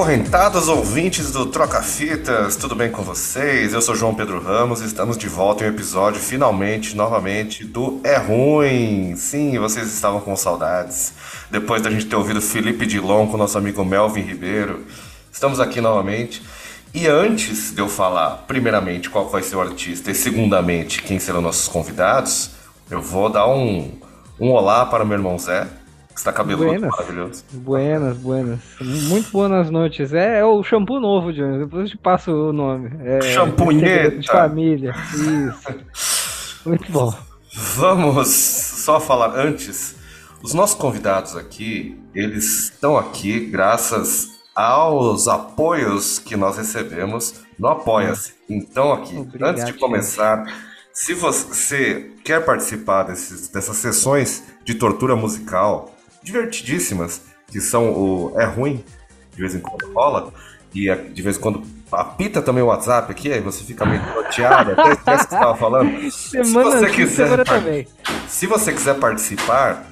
Acorrentados ouvintes do Troca Fitas, tudo bem com vocês? Eu sou João Pedro Ramos e estamos de volta em um episódio, finalmente, novamente, do É Ruim. Sim, vocês estavam com saudades. Depois da gente ter ouvido Felipe Dilon com nosso amigo Melvin Ribeiro, estamos aqui novamente. E antes de eu falar, primeiramente, qual vai ser o artista e, segundamente, quem serão nossos convidados, eu vou dar um, um olá para o meu irmão Zé está cabeludo, buenas, maravilhoso. Buenas, buenas. Muito boas noites. É, é o shampoo novo, Johnny. Depois eu te passo o nome. É, Champunheta. De família. Isso. Muito bom. Vamos só falar antes. Os nossos convidados aqui, eles estão aqui graças aos apoios que nós recebemos no Apoia-se. Então, aqui, Obrigado, antes de começar, se você quer participar desses, dessas sessões de tortura musical, divertidíssimas, que são o É Ruim, de vez em quando rola, e de vez em quando apita também o WhatsApp aqui, aí você fica meio bloqueado, até esquece o que você estava falando. Semana se você quiser, também. Se você quiser participar,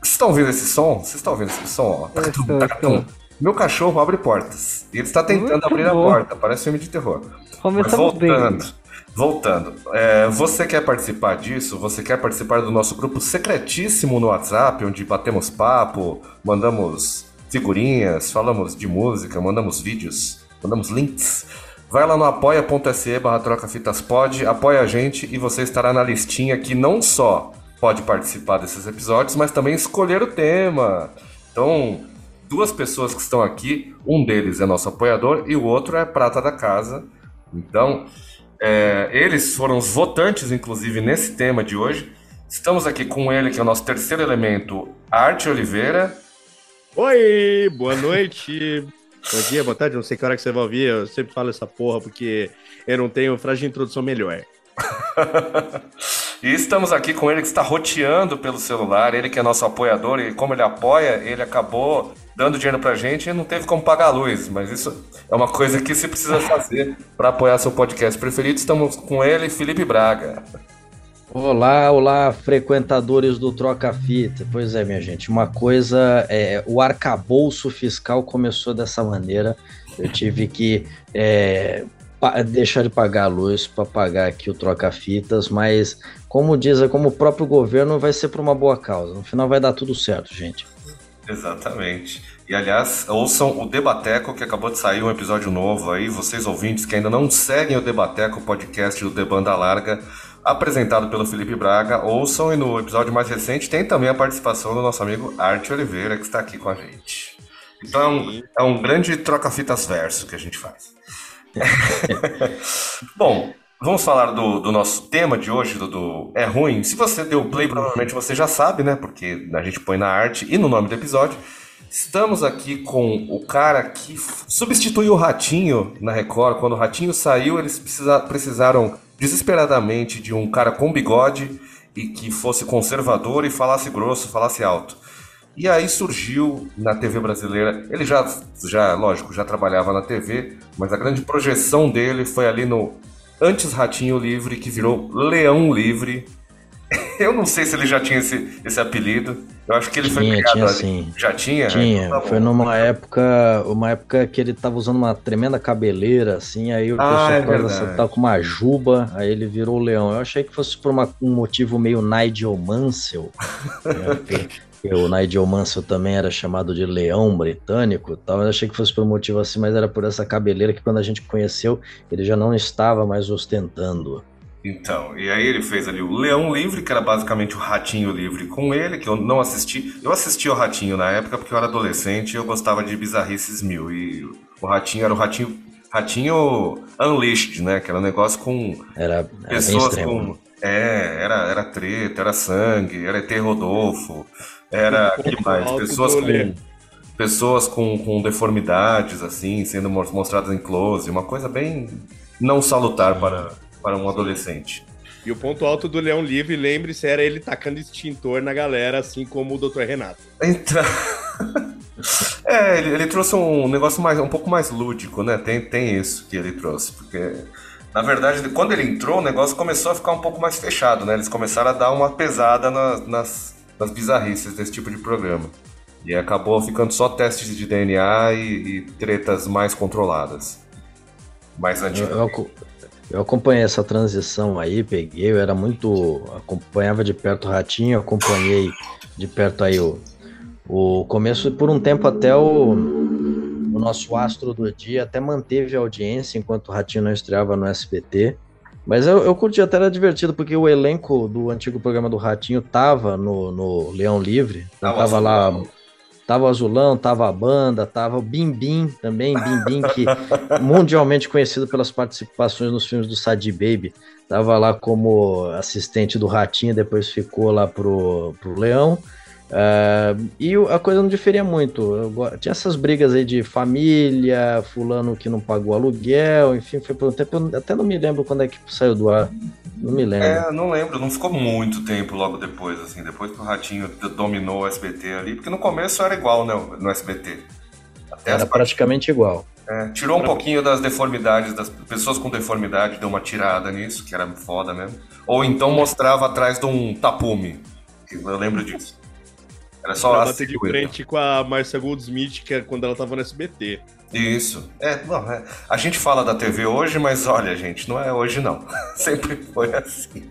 vocês estão ouvindo esse som? Vocês estão ouvindo esse som? Ó, estou, estou. Meu cachorro abre portas. E ele está tentando Muito abrir bom. a porta, parece filme de terror. Começamos Mas voltando. Bem. Voltando, é, você quer participar disso? Você quer participar do nosso grupo secretíssimo no WhatsApp, onde batemos papo, mandamos figurinhas, falamos de música, mandamos vídeos, mandamos links? Vai lá no apoia.se barra trocafitaspod, apoia a gente e você estará na listinha que não só pode participar desses episódios, mas também escolher o tema. Então, duas pessoas que estão aqui, um deles é nosso apoiador e o outro é prata da casa. Então, é, eles foram os votantes, inclusive, nesse tema de hoje. Estamos aqui com ele, que é o nosso terceiro elemento, Arte Oliveira. Oi, boa noite. Bom dia, boa tarde, não sei que hora que você vai ouvir, eu sempre falo essa porra porque eu não tenho frase de introdução melhor. e estamos aqui com ele que está roteando pelo celular, ele que é nosso apoiador, e como ele apoia, ele acabou dando dinheiro pra gente e não teve como pagar a luz, mas isso é uma coisa que se precisa fazer para apoiar seu podcast preferido. Estamos com ele, Felipe Braga. Olá, olá, frequentadores do Troca Fita. Pois é, minha gente, uma coisa, é, o arcabouço fiscal começou dessa maneira. Eu tive que é, deixar de pagar a luz para pagar aqui o troca-fitas, mas como diz, como o próprio governo vai ser por uma boa causa. No final vai dar tudo certo, gente. Exatamente. E aliás, ouçam o Debateco, que acabou de sair um episódio novo aí. Vocês ouvintes que ainda não seguem o Debateco, podcast do The Banda Larga, apresentado pelo Felipe Braga, ouçam e no episódio mais recente tem também a participação do nosso amigo Arte Oliveira, que está aqui com a gente. Então é um, é um grande troca-fitas verso que a gente faz. Bom, Vamos falar do, do, nosso tema de hoje, do, É Ruim. Se você deu play, provavelmente você já sabe, né? Porque a gente põe na arte e no nome do episódio. Estamos aqui com o cara que substituiu o Ratinho na Record. Quando o Ratinho saiu, eles precisa, precisaram desesperadamente de um cara com bigode e que fosse conservador e falasse grosso, falasse alto. E aí surgiu na TV brasileira. Ele já, já, lógico, já trabalhava na TV, mas a grande projeção dele foi ali no antes Ratinho Livre, que virou Leão Livre. Eu não sei se ele já tinha esse, esse apelido. Eu acho que ele tinha, foi criado tinha, ali. Sim. Já tinha? Tinha. Então tá foi numa época, uma época que ele tava usando uma tremenda cabeleira, assim, aí o ah, pessoal é tava com uma juba, aí ele virou o leão. Eu achei que fosse por uma, um motivo meio Nigel Mansell. né, o Nigel Mansell também era chamado de leão britânico tal. Eu achei que fosse por um motivo assim, mas era por essa cabeleira que quando a gente conheceu, ele já não estava mais ostentando. Então, e aí ele fez ali o Leão Livre, que era basicamente o Ratinho Livre com ele, que eu não assisti. Eu assisti o Ratinho na época porque eu era adolescente e eu gostava de bizarrices mil. E o Ratinho era o Ratinho. Ratinho Unleashed, né? Que era um negócio com. Era, era pessoas com. É, era, era treta, era sangue, era ET Rodolfo. Era que mais? Pessoas com, pessoas com, com deformidades, assim, sendo mostradas em close, uma coisa bem não salutar para, para um adolescente. E o ponto alto do Leão Livre, lembre-se, era ele tacando extintor na galera, assim como o Dr. Renato. Então. é, ele, ele, trouxe um negócio mais, um pouco mais lúdico, né? Tem, tem isso que ele trouxe, porque. Na verdade, quando ele entrou, o negócio começou a ficar um pouco mais fechado, né? Eles começaram a dar uma pesada na, nas, das bizarrices desse tipo de programa. E acabou ficando só testes de DNA e, e tretas mais controladas. Mais antigas. Eu, eu, eu, acompanhei essa transição aí, peguei, eu era muito. acompanhava de perto o Ratinho, acompanhei de perto aí o, o começo, por um tempo até o, o nosso astro do dia até manteve a audiência enquanto o Ratinho não estreava no SBT. Mas eu, eu curti até era divertido, porque o elenco do antigo programa do Ratinho tava no, no Leão Livre. Então tava lá Tava o Azulão, tava a banda, tava o Bim Bim também, Bim Bim, que mundialmente conhecido pelas participações nos filmes do Sadi Baby. Tava lá como assistente do Ratinho, depois ficou lá pro, pro Leão. Uh, e a coisa não diferia muito. Eu, tinha essas brigas aí de família, fulano que não pagou aluguel, enfim, foi por um tempo. Eu até não me lembro quando é que saiu do ar. Não me lembro. É, não lembro, não ficou muito tempo logo depois, assim, depois que o Ratinho dominou o SBT ali, porque no começo era igual, né, no SBT. Até era praticamente igual. É, tirou um pouquinho das deformidades, das pessoas com deformidade, deu uma tirada nisso, que era foda mesmo. Ou então mostrava atrás de um tapume, eu lembro disso. Era só pra bater de frente com a Marcia Goldsmith, que é quando ela tava no SBT. Isso. É, bom, é, a gente fala da TV hoje, mas olha, gente, não é hoje não. sempre foi assim.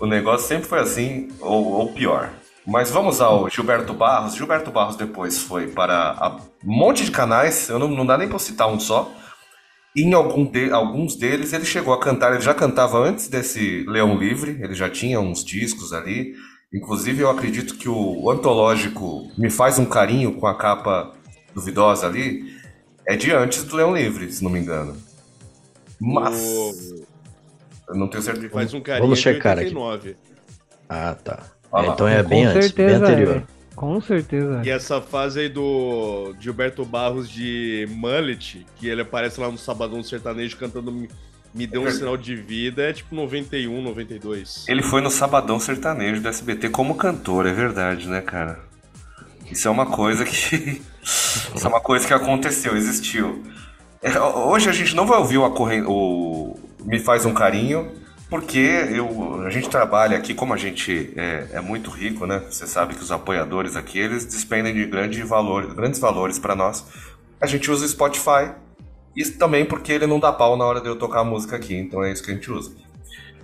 O negócio sempre foi assim, ou, ou pior. Mas vamos ao Gilberto Barros. Gilberto Barros depois foi para um monte de canais, eu não, não dá nem para citar um só. E em algum de, alguns deles ele chegou a cantar, ele já cantava antes desse Leão Livre, ele já tinha uns discos ali. Inclusive, eu acredito que o antológico Me Faz um Carinho com a capa duvidosa ali é de antes do Leão Livre, se não me engano. Mas. O... Eu não tenho certeza. Me faz um carinho Vamos checar aqui. Ah, tá. É, então é bem antes, bem anterior. É. Com certeza. E essa fase aí do Gilberto Barros de Mullet, que ele aparece lá no Sabadão Sertanejo cantando me deu um sinal de vida, é tipo 91, 92. Ele foi no Sabadão Sertanejo do SBT como cantor, é verdade, né, cara? Isso é uma coisa que. Isso é uma coisa que aconteceu, existiu. É, hoje a gente não vai ouvir o, o Me Faz um Carinho, porque eu, a gente trabalha aqui, como a gente é, é, muito rico, né? Você sabe que os apoiadores aqui, eles despendem de grande valor, grandes valores para nós. A gente usa o Spotify isso também porque ele não dá pau na hora de eu tocar a música aqui, então é isso que a gente usa.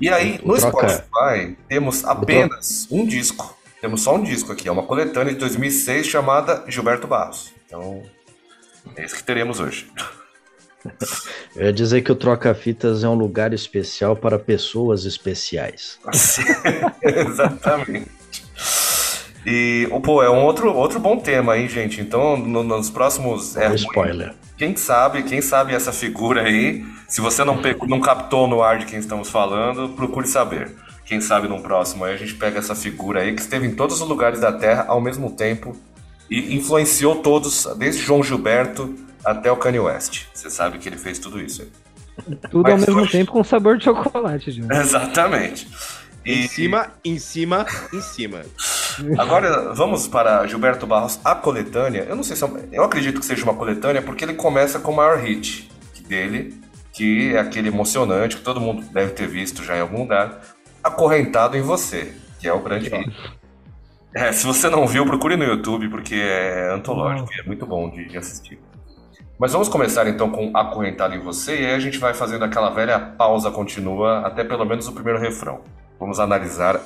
E aí, no Troca. Spotify, temos apenas um disco. Temos só um disco aqui, é uma coletânea de 2006 chamada Gilberto Barros. Então, é isso que teremos hoje. Eu ia dizer que o Troca-Fitas é um lugar especial para pessoas especiais. Exatamente. E, pô, é um outro, outro bom tema aí, gente. Então, no, nos próximos. É, spoiler. Quem sabe, quem sabe essa figura aí, se você não, não captou no ar de quem estamos falando, procure saber. Quem sabe no próximo aí a gente pega essa figura aí que esteve em todos os lugares da Terra ao mesmo tempo e influenciou todos, desde João Gilberto até o Kanye West. Você sabe que ele fez tudo isso aí. Tudo Mas ao mesmo hoje... tempo com sabor de chocolate, João. Exatamente. E... Em cima, em cima, em cima. Agora vamos para Gilberto Barros, a coletânea. Eu não sei se é, eu acredito que seja uma coletânea porque ele começa com o maior hit dele, que é aquele emocionante que todo mundo deve ter visto já em algum lugar, Acorrentado em Você, que é o grande hit. É, se você não viu, procure no YouTube porque é antológico e é muito bom de, de assistir. Mas vamos começar então com Acorrentado em Você e aí a gente vai fazendo aquela velha pausa continua até pelo menos o primeiro refrão. Vamos analisar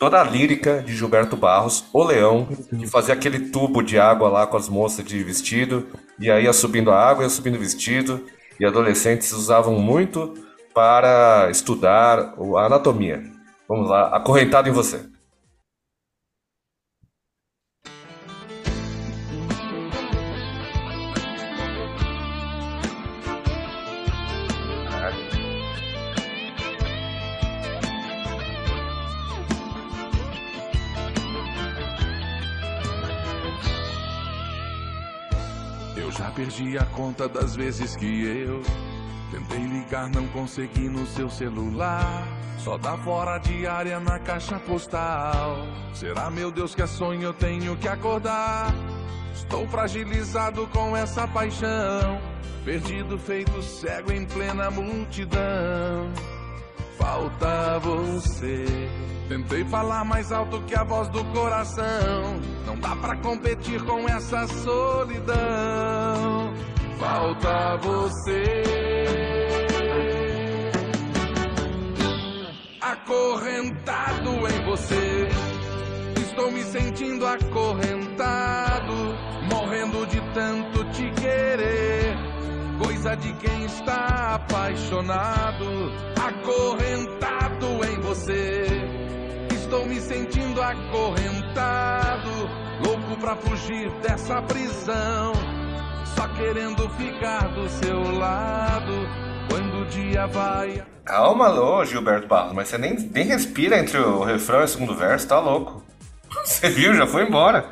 toda a lírica de Gilberto Barros, o Leão, que fazia aquele tubo de água lá com as moças de vestido, e aí ia subindo a água, ia subindo o vestido, e adolescentes usavam muito para estudar a anatomia. Vamos lá, acorrentado em você. Perdi a conta das vezes que eu tentei ligar, não consegui no seu celular. Só dá fora diária na caixa postal. Será, meu Deus, que é sonho eu tenho que acordar? Estou fragilizado com essa paixão. Perdido, feito cego em plena multidão. Falta você. Tentei falar mais alto que a voz do coração Não dá pra competir com essa solidão. Falta você. Acorrentado em você. Estou me sentindo acorrentado, morrendo de tanto te querer. Coisa de quem está apaixonado, acorrentado em você. Estou me sentindo acorrentado, louco pra fugir dessa prisão. Só querendo ficar do seu lado quando o dia vai. Calma, ô Gilberto Barros, mas você nem, nem respira entre o refrão e o segundo verso, tá louco. Você viu? Já foi embora.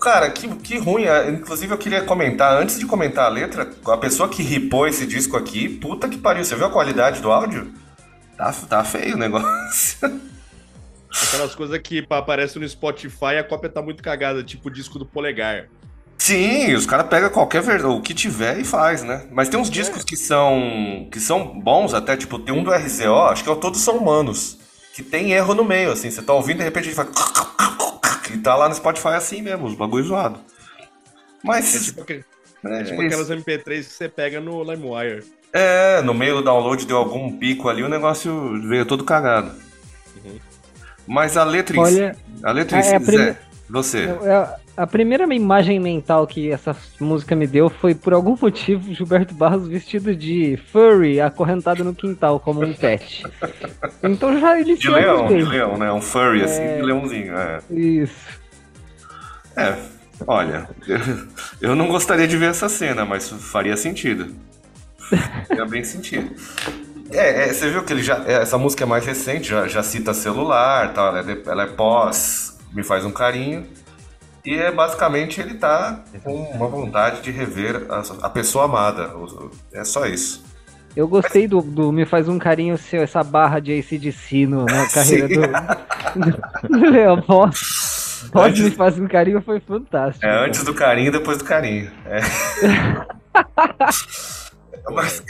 Cara, que, que ruim. é, Inclusive, eu queria comentar, antes de comentar a letra, a pessoa que ripou esse disco aqui, puta que pariu. Você viu a qualidade do áudio? Tá, tá feio o negócio. Aquelas coisas que aparecem no Spotify e a cópia tá muito cagada, tipo o disco do Polegar. Sim, os caras pegam qualquer verdade, o que tiver e faz, né? Mas tem uns discos que são que são bons até, tipo, tem um do RZO, acho que é o Todos São Humanos, que tem erro no meio, assim, você tá ouvindo de repente ele faz e tá lá no Spotify assim mesmo, os bagulho zoado. Mas É tipo, aquele- é, é tipo aquelas MP3 que você pega no LimeWire. É, no meio do download deu algum pico ali, o negócio veio todo cagado. Mas a letra Olha, si, a letra é si, a Zé, você. É, A primeira imagem mental que essa música me deu foi, por algum motivo, Gilberto Barros vestido de furry, acorrentado no quintal, como um pet. Então já De iniciou leão, de leão, né? Um furry assim, de leãozinho, é. Isso. É, olha, eu não gostaria de ver essa cena, mas faria sentido. Faria bem sentido. É, é, você viu que ele já. é, essa música é mais recente, já, já cita celular, tal, ela, é, de- ela é pós Me Faz um Carinho. E é basicamente ele tá com uma vontade de rever a, a pessoa amada. É só isso. Eu gostei do, do Me Faz um Carinho seu, essa barra de ACDC no, na carreira do, do Leão. Pós, pós Antes- Me Faz um Carinho foi fantástico. É antes do carinho, depois do carinho. É. Mas,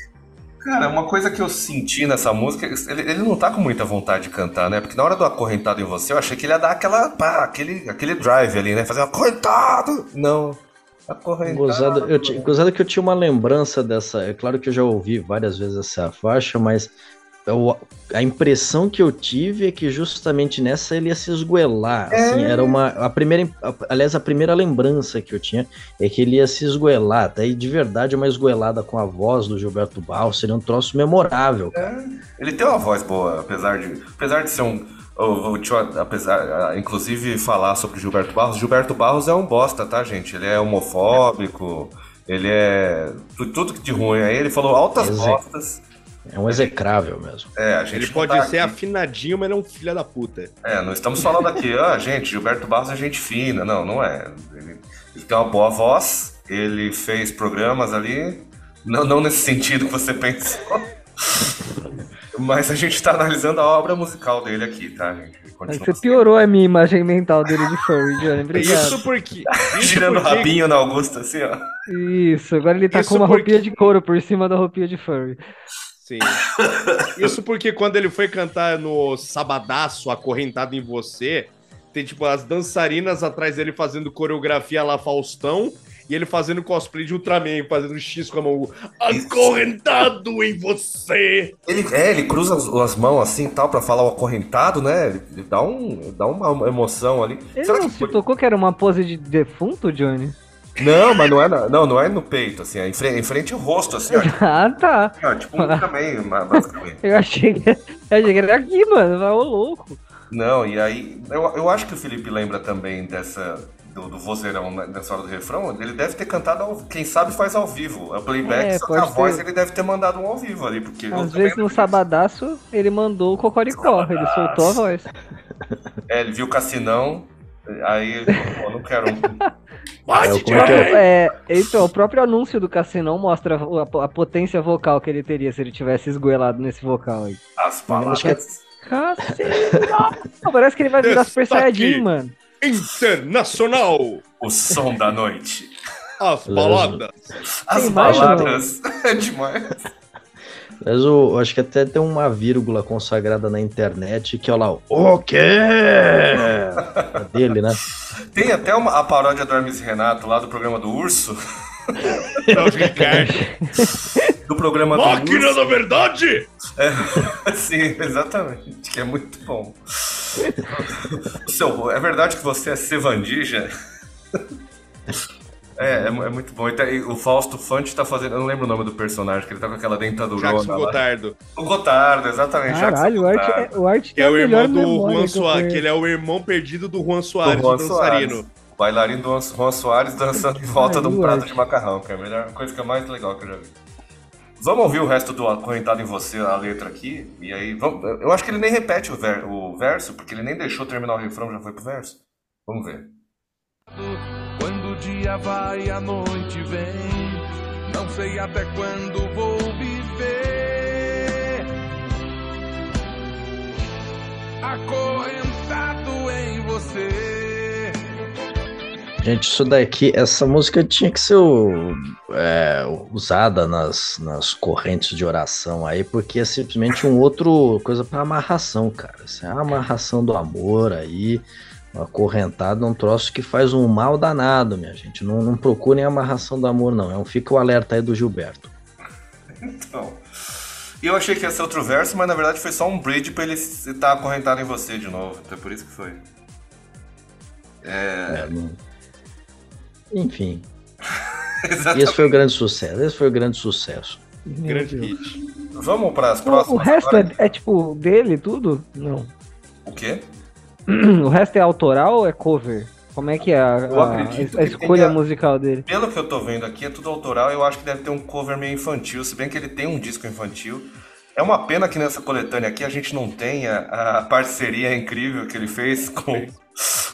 cara, uma coisa que eu senti nessa música, ele, ele não tá com muita vontade de cantar, né? Porque na hora do acorrentado em você, eu achei que ele ia dar aquela, pá, aquele, aquele drive ali, né? Fazer um acorrentado! Não. Acorrentado. Gozado, eu, gozado que eu tinha uma lembrança dessa. É claro que eu já ouvi várias vezes essa faixa, mas a impressão que eu tive é que justamente nessa ele ia se esgoelar. Assim, era uma. A primeira, aliás, a primeira lembrança que eu tinha é que ele ia se esgoelar. Daí, de verdade, uma esgoelada com a voz do Gilberto Barros seria um troço memorável. Ele tem uma voz boa, apesar de, apesar de ser um. eu vou te- apesar, inclusive falar sobre Gilberto Barros. Gilberto Barros é um bosta, tá, gente? Ele é homofóbico, ele é. tu- Tudo de ruim. Aí ele falou altas Exato. bostas. É um execrável mesmo. É, a gente Ele pode tá ser aqui- afinadinho, mas não um filho da puta. É, não estamos falando aqui, ah, gente, Gilberto Barros é gente fina. Não, não é. Ele, ele tem uma boa voz, ele fez programas ali, não, não nesse sentido que você pensou. Mas a gente tá analisando a obra musical dele aqui, tá, gente? Continua Você piorou a minha imagem mental dele de furry, Johnny. Obrigado. Isso porque. Isso girando o porque- rabinho na Augusta, assim, ó. Isso, agora ele tá Isso com uma porque- roupinha de couro por cima da roupinha de furry. Sim. Isso porque quando ele foi cantar no Sabadaço, Acorrentado em Você, tem tipo as dançarinas atrás dele fazendo coreografia lá Faustão e ele fazendo cosplay de Ultraman, fazendo um X com a mão. Acorrentado em você! Ele, é, ele cruza as, as mãos assim e tal pra falar o acorrentado, né? Ele, ele dá, um, dá uma emoção ali. Ele Será não que se foi- tocou que era uma pose de defunto, Johnny? Não, mas não é, na- não, não é no peito, assim, é em frente, em frente ao rosto, assim, ó. Ah, tá. Ó, tipo um também, basicamente. Eu achei que, eu achei que era aqui, mano. Vai, Ô, louco. Não, e aí, eu, eu acho que o Felipe lembra também dessa, do, do vozeirão nessa hora do refrão. Ele deve ter cantado, ao, quem sabe faz ao vivo. É playback, É, só que a pode voz ser. ele deve ter mandado um ao vivo ali, porque... Às vezes no sabadaço ele mandou o cocoricó. Ele soltou a voz. É, ele viu o Cassinão, aí pô, não quero um... É, é que é? É, então, o próprio anúncio do Cassinão mostra a, a potência vocal que ele teria se ele tivesse esgoelado nesse vocal aí. As palavras... Cassinão! Parece que ele vai virar Super. Saiyajin, mano. Internacional! O som da noite. As baladas! As palavras. É demais. Mas eu, eu acho que até tem uma vírgula consagrada na internet que é lá, o quê? É dele, né? Tem até uma, a paródia do Hermes Renato lá do programa do Urso. Do programa do Máquina Urso. da verdade! É, sim, exatamente. Que é muito bom. Seu, é verdade que você é Sevandija? É, é, é muito bom. E e o Fausto Fante tá fazendo. Eu não lembro o nome do personagem, que ele tá com aquela dentadura. Jackson Gotardo. O Gotardo, exatamente. Caralho, o Art, Jackson é, o Art Que é o a irmão do Juan Soares, que ele é o irmão perdido do Juan Do Soares, Juan do dançarino. Soares. O bailarino do Juan Soares dançando em volta de um prato Art. de macarrão, que é a melhor coisa que é mais legal que eu já vi. Vamos ouvir o resto do Acorrentado em Você, a letra aqui, e aí vamos, eu acho que ele nem repete o, ver- o verso, porque ele nem deixou terminar o refrão, já foi pro verso. Vamos ver. O dia vai a noite vem, não sei até quando vou viver. Acorrentado em você. Gente, isso daqui, essa música tinha que ser é, usada nas, nas correntes de oração aí, porque é simplesmente um outro coisa para amarração, cara. Isso é a amarração do amor aí, acorrentado é um troço que faz um mal danado, minha gente. Não, não procurem amarração do amor, não. É um fica o alerta aí do Gilberto. Então. E eu achei que ia ser outro verso, mas na verdade foi só um bridge pra ele estar acorrentado em você de novo. Então é por isso que foi. É, não- Enfim, esse foi o grande sucesso. Esse foi o grande sucesso. Meu Grande Deus. hit. Vamos pras O, próximas. o resto é, é tipo dele tudo? Não. O quê? O resto é autoral ou é cover? Como é que é a, Eu a- acredito a escolha tenha- musical dele? Pelo que eu tô vendo aqui, é tudo autoral. Eu acho que deve ter um cover meio infantil, se bem que ele tem um disco infantil. É uma pena que nessa coletânea aqui a gente não tenha a parceria incrível que ele fez com.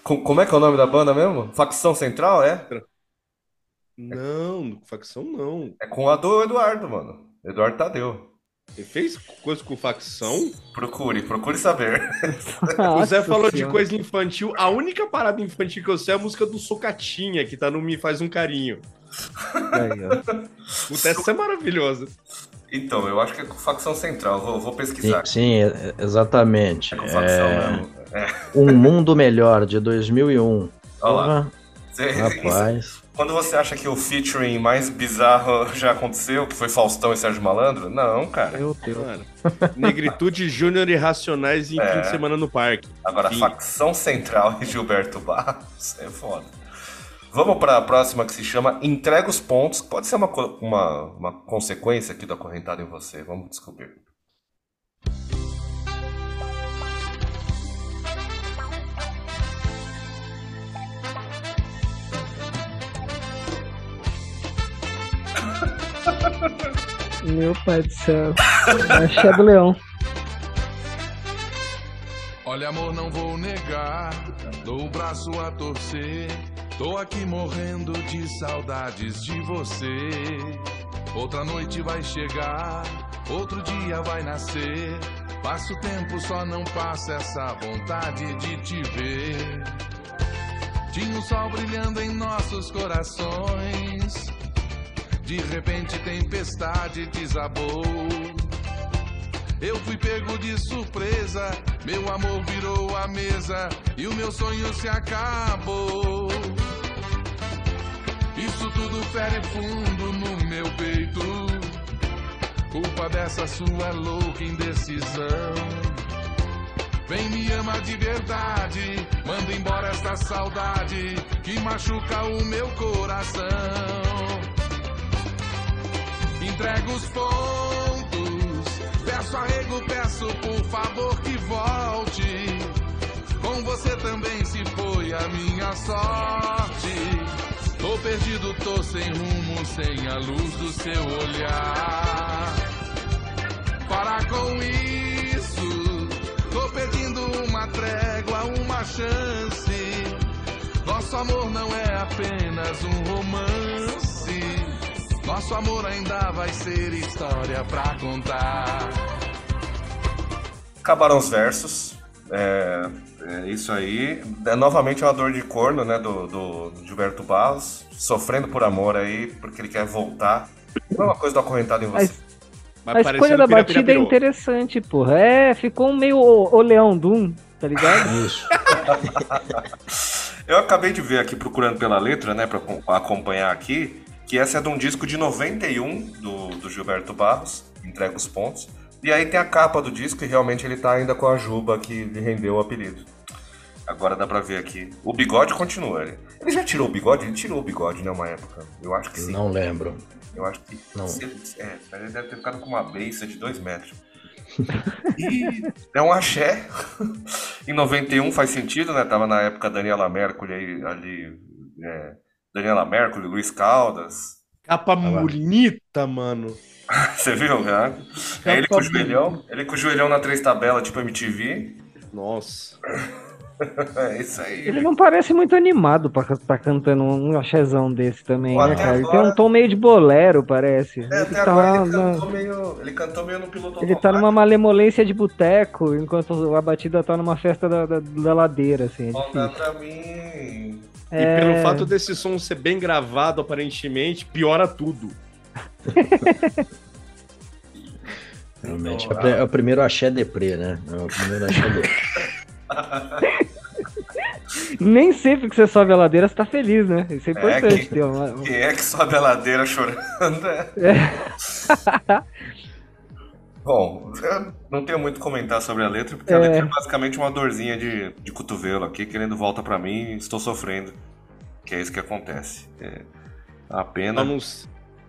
com como é que é o nome da banda mesmo? Facção Central, é? Não, facção não. É com a do Eduardo, mano. Eduardo Tadeu. Ele fez coisa com facção? Procure, procure saber. o Zé falou de coisa infantil. A única parada infantil que eu sei é a música do Socatinha, que tá no Me Faz um Carinho. Puta, essa é maravilhosa. Então, eu acho que é com Facção Central. Vou, vou Sim, pesquisar. sim, é- exatamente. É com facção É, mesmo. É. Um Mundo Melhor, de 2001. Olha lá. Cê- rapaz. Quando você acha que o featuring mais bizarro já aconteceu, que foi Faustão e Sérgio Malandro? Não, cara. Meu Deus. Mano, Negritude Júnior e Racionais em É. fim de semana no parque. Agora, Sim. Facção Central e Gilberto Barros é foda. Vamos para a próxima que se chama Entrega os Pontos. Pode ser uma, uma, uma consequência aqui do acorrentado em você. Vamos descobrir. Meu pai do céu. Axé do Leão. Olha, amor, não vou negar, dou o braço a torcer. Tô aqui morrendo de saudades de você. Outra noite vai chegar, outro dia vai nascer. Passa o tempo, só não passa essa vontade de te ver. Tinha o sol brilhando em nossos corações. De repente, tempestade desabou. Eu fui pego de surpresa, meu amor virou a mesa e o meu sonho se acabou. Isso tudo fere fundo no meu peito, culpa dessa sua louca indecisão. Vem me ama de verdade, manda embora esta saudade que machuca o meu coração. Entrega os pontos, peço arrego, peço por favor que volte. Com você também se foi a minha sorte. Tô perdido, tô sem rumo, sem a luz do seu olhar. Para com isso, tô pedindo uma trégua, uma chance. Nosso amor não é apenas um romance. Nosso amor ainda vai ser história pra contar. Acabaram os versos. É, é isso aí. É, novamente uma dor de corno, né, do, do Gilberto Barros. Sofrendo por amor aí, porque ele quer voltar. Não é uma coisa do acorrentado em você. Mas a escolha da batida Pira, é interessante, porra. É, ficou meio o, o Leão Doom, tá ligado? Isso. Eu acabei de ver aqui procurando pela letra, né, pra acom- acompanhar aqui, que essa é de um disco de 91 do, do Gilberto Barros, entrega os pontos. E aí tem a capa do disco e realmente ele tá ainda com a juba que lhe rendeu o apelido. Agora dá pra ver aqui. O bigode continua. Ele, ele já tirou o bigode? Ele tirou o bigode, né, uma época. Eu acho que sim. Não lembro. Eu acho que. Não. É, ele deve ter ficado com uma beiça de dois metros. E é um axé. em 91 faz sentido, né? Tava na época Daniela Mercury aí, ali. é, Daniela Mercury, Luiz Caldas. Capa bonita, mano. Você viu, né? É ele com o joelhão. Ele com o joelhão na três tabela, tipo MTV. Nossa. É isso aí. Ele não parece muito animado pra estar cantando um axézão desse também, Pô, né, cara? Ele agora- tem um tom meio de bolero, parece. É, ele, até tá, agora ele na- cantou, meio, ele cantou meio no piloto ele tá numa malemolência de boteco, enquanto a batida tá numa festa da, da, da ladeira, assim. É pra mim. E É, pelo fato desse som ser bem gravado, aparentemente, piora tudo. Realmente. É é o primeiro axé deprê, né? É o primeiro axé deprê. Nem sempre que você sobe a ladeira você tá feliz, né? Isso é importante. que- ter uma- Quem é que sobe a ladeira chorando? Bom, eu não tenho muito a comentar sobre a letra, porque a É. letra é basicamente uma dorzinha de, de cotovelo aqui, querendo volta pra mim e estou sofrendo. Que é isso que acontece. É pena. Só não,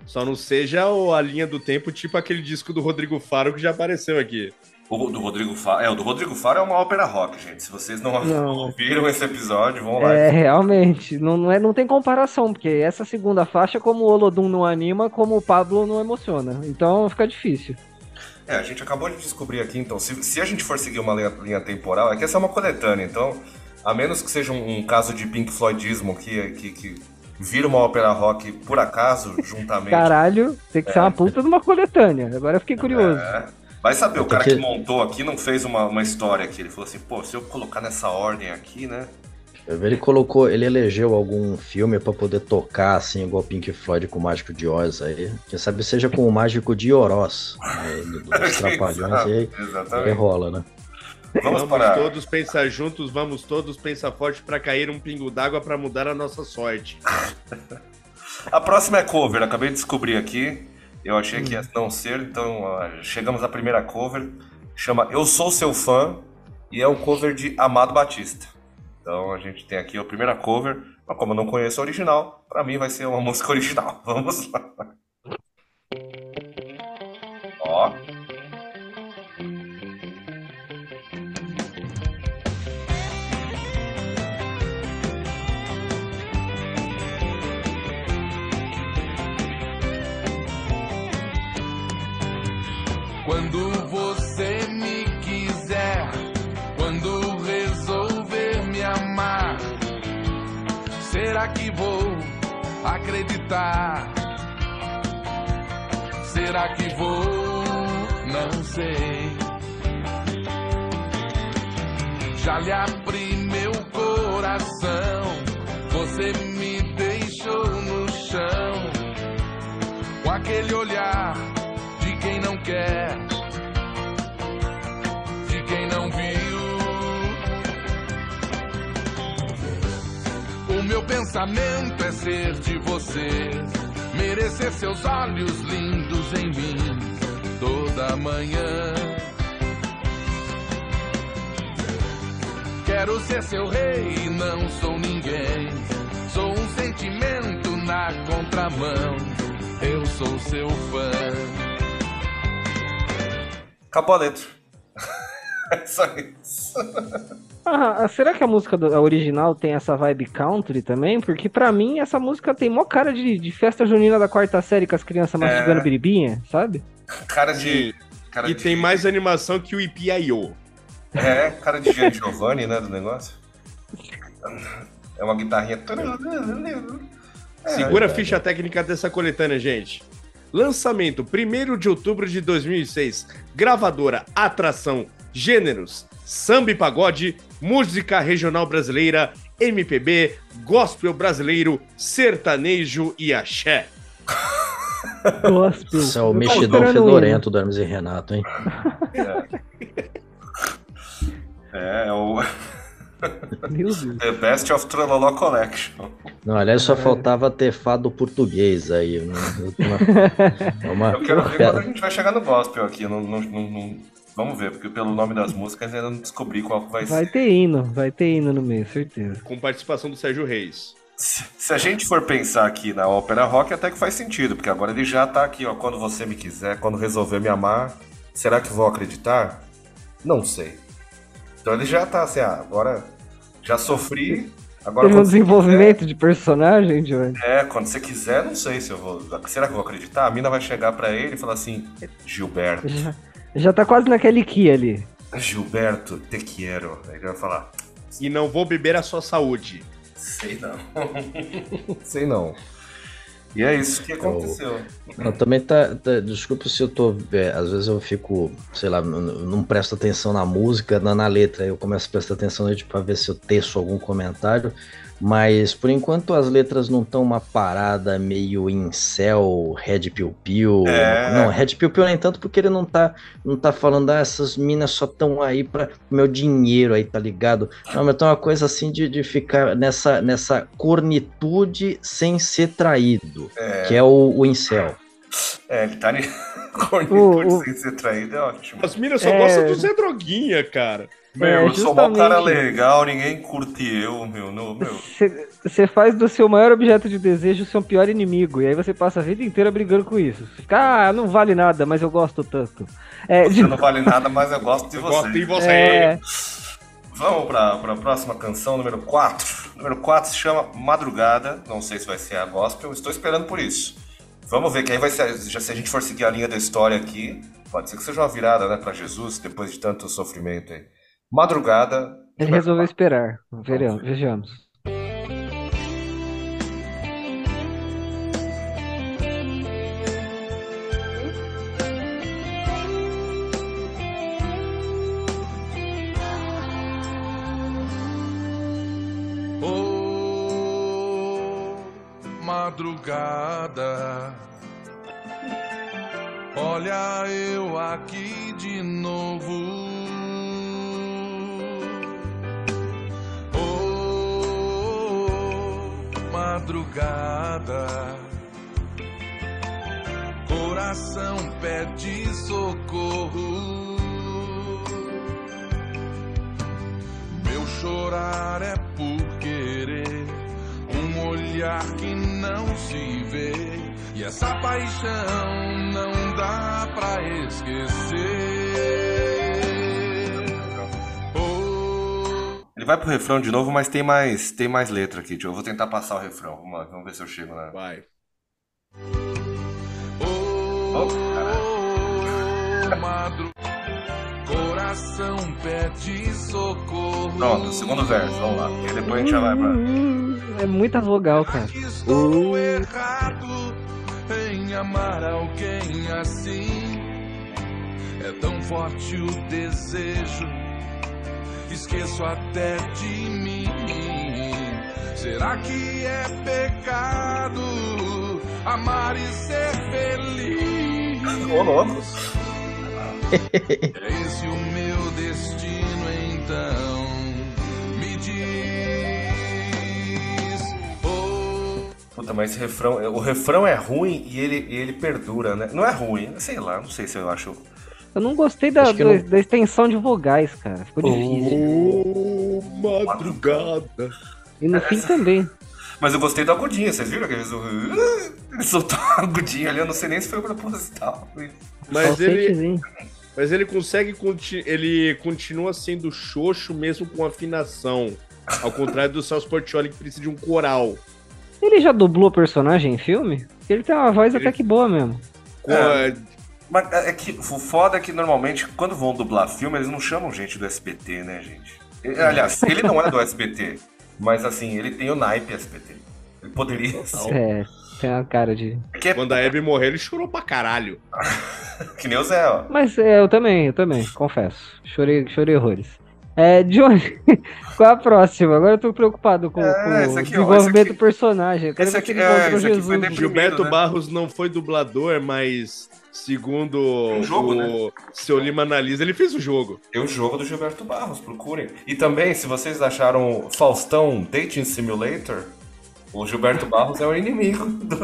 só não seja o- a linha do tempo, tipo aquele disco do Rodrigo Faro que já apareceu aqui. O do Rodrigo Faro. É, o do Rodrigo Faro é uma ópera rock, gente. Se vocês não, Não. ouviram esse episódio, vão lá. É, realmente, não, não, é, não tem comparação, porque essa segunda faixa, como o Olodum não anima, como o Pablo não emociona. Então fica difícil. É, a gente acabou de descobrir aqui, então, se, se a gente for seguir uma linha, linha temporal, é que essa é uma coletânea, então, a menos que seja um, um caso de Pink Floydismo que, que, que vira uma ópera rock por acaso, juntamente. Caralho, tem que ser uma puta de uma coletânea. Agora eu fiquei curioso. É. Vai saber, o Tem cara que- que montou aqui não fez uma, uma história aqui. Ele falou assim, pô, se eu colocar nessa ordem aqui, né? Ele colocou, ele elegeu algum filme pra poder tocar, assim, igual Pink Floyd com o Mágico de Oz aí. Quem sabe seja com o Mágico de Oroz, né, dos Trapalhões, e aí, rola, né? Vamos, Vamos para. todos pensar juntos, vamos todos pensar forte pra cair um pingo d'água pra mudar a nossa sorte. A próxima é cover, acabei de descobrir aqui. Eu achei Hum. que ia não ser, então chegamos à primeira cover. Chama Eu Sou Seu Fã e é um cover de Amado Batista. Então a gente tem aqui a primeira cover, mas como eu não conheço a original, pra mim vai ser uma música original. Vamos lá. Acabou a letra. É só isso. Ah, será que a música do- a original tem essa vibe country também? Porque pra mim essa música tem mó cara de, de festa junina da quarta série com as crianças mastigando biribinha, sabe? Cara de. Cara E de, tem mais animação que o IPIO. É, cara de Gian Giovanni, né, do negócio. É uma guitarrinha. É, Segura a ficha técnica dessa coletânea, gente. Lançamento 1 de outubro de 2006. Gravadora, atração, gêneros, samba e pagode, música regional brasileira, MPB, gospel brasileiro, sertanejo e axé. Gospel. Isso é o mexidão fedorento do Hermes e Renato, hein? É, é o o. Meu Deus. The Best of Trololó Collection. Não, aliás, só faltava ter fado português aí. né? É uma, Eu quero ver quando a gente vai chegar no gospel aqui. Não, não- Vamos ver, porque pelo nome das músicas ainda não descobri qual vai, Vai ser. ter hino, vai ter hino no meio, certeza. Com participação do Sérgio Reis. Se, se a gente for pensar aqui na ópera rock, até que faz sentido, porque agora ele já tá aqui, ó. Quando você me quiser, quando resolver me amar, será que vou acreditar? Não sei. Então ele já tá assim, ah, agora já sofri. Agora Teve um desenvolvimento de personagem, Johnny. quiser- é, quando você quiser, não sei se eu vou. Será que eu vou acreditar? A mina vai chegar pra ele e falar assim: Gilberto, Já, já tá quase naquele Ki ali. Gilberto, te quero. Aí ele vai falar: E não vou beber a sua saúde. Sei não. sei não. E é isso que aconteceu. Não, também tá, tá- Desculpa se eu tô. é, às vezes eu fico, sei lá, não, não presto atenção na música, na, na letra. Eu começo a prestar atenção aí, tipo, pra ver se eu teço algum comentário. Mas por enquanto as letras não estão uma parada meio incel, Red Pill Pill. É. Não, Red Pill Pill nem tanto porque ele não tá, não tá falando, ah, essas minas só estão aí pra meu dinheiro aí, tá ligado? Não, mas tá uma coisa assim de, de ficar nessa, nessa cornitude sem ser traído, que é o, o incel. É, ele tá ali. Cornitude O- o- sem ser traído é ótimo. As minas só É. gostam do Zé Droguinha, cara. Meu, É, eu sou mó cara legal, ninguém curte eu, meu. Você faz do seu maior objeto de desejo o seu pior inimigo. E aí você passa a vida inteira brigando com isso. Fica, ah, não vale nada, mas eu gosto tanto. É, Você de- não vale nada, mas eu gosto de Eu você. gosto de você. é, Vamos pra, pra próxima canção, número 4. Número 4 se chama Madrugada. Não sei se vai ser a gospel, estou esperando por isso. Vamos ver, que aí vai ser. Já se a gente for seguir a linha da história aqui, pode ser que seja uma virada, né, pra Jesus, depois de tanto sofrimento aí. Madrugada. ele resolveu esperar. Veremos, vejamos. Madrugada. Olha eu aqui de novo. Madrugada. Coração pede socorro. Meu chorar é por querer um olhar que não se vê. E essa paixão não dá pra esquecer. Ele vai pro refrão de novo, mas tem mais, tem mais letra aqui, tio. Eu vou tentar passar o refrão. Vamos lá, vamos ver se eu chego na. Vai. Oh, oh, madru... Coração pede socorro. Pronto, segundo verso, vamos lá. E depois a gente já vai pra. Hum, É muita vogal, cara. Estou errado em amar alguém assim. É tão forte o desejo, esqueço até de mim. Será que é pecado amar e ser feliz? Ô, louco. É esse o meu destino, então me diz. Oh, Puta, mas esse refrão. O refrão é ruim e ele, e ele perdura, né? Não é ruim, sei lá, não sei se eu acho. Eu não gostei da, da, não- da extensão de vogais, cara. Ficou difícil. Oh, madrugada. E no fim também. Mas eu gostei do agudinho, vocês viram que eles soltou um agudinho ali, eu não sei nem se foi proposital. Mas ele, Falsetezinho. mas ele consegue. conti- Ele continua sendo xoxo mesmo com afinação. Ao contrário do Celso Portioli que precisa de um coral. Ele já dublou personagem em filme? Ele tem uma voz Ele- até que boa mesmo. Com É. Mas é que o foda é que normalmente, quando vão dublar filme, eles não chamam gente do SBT, né, gente? Ele- aliás, ele não é do SBT, mas assim, ele tem o naipe SBT. Ele poderia ser. É, tem uma cara de. É Quando a Hebe morreu, ele chorou pra caralho. que nem o Zé, ó. Mas é, eu também, eu também, confesso. Chorei, chorei horrores. É, Johnny, qual a próxima? Agora eu tô preocupado com, É, com o aqui, ó, desenvolvimento esse do aqui- personagem. Eu quero esse aqui- é, esse aqui foi Jesus. Gilberto né? Barros não foi dublador, mas segundo Um jogo, o né? seu Lima analisa, ele fez o jogo. Tem o jogo do Gilberto Barros, procurem. E também, se vocês acharam Faustão Dating Simulator, o Gilberto Barros é o inimigo. Do...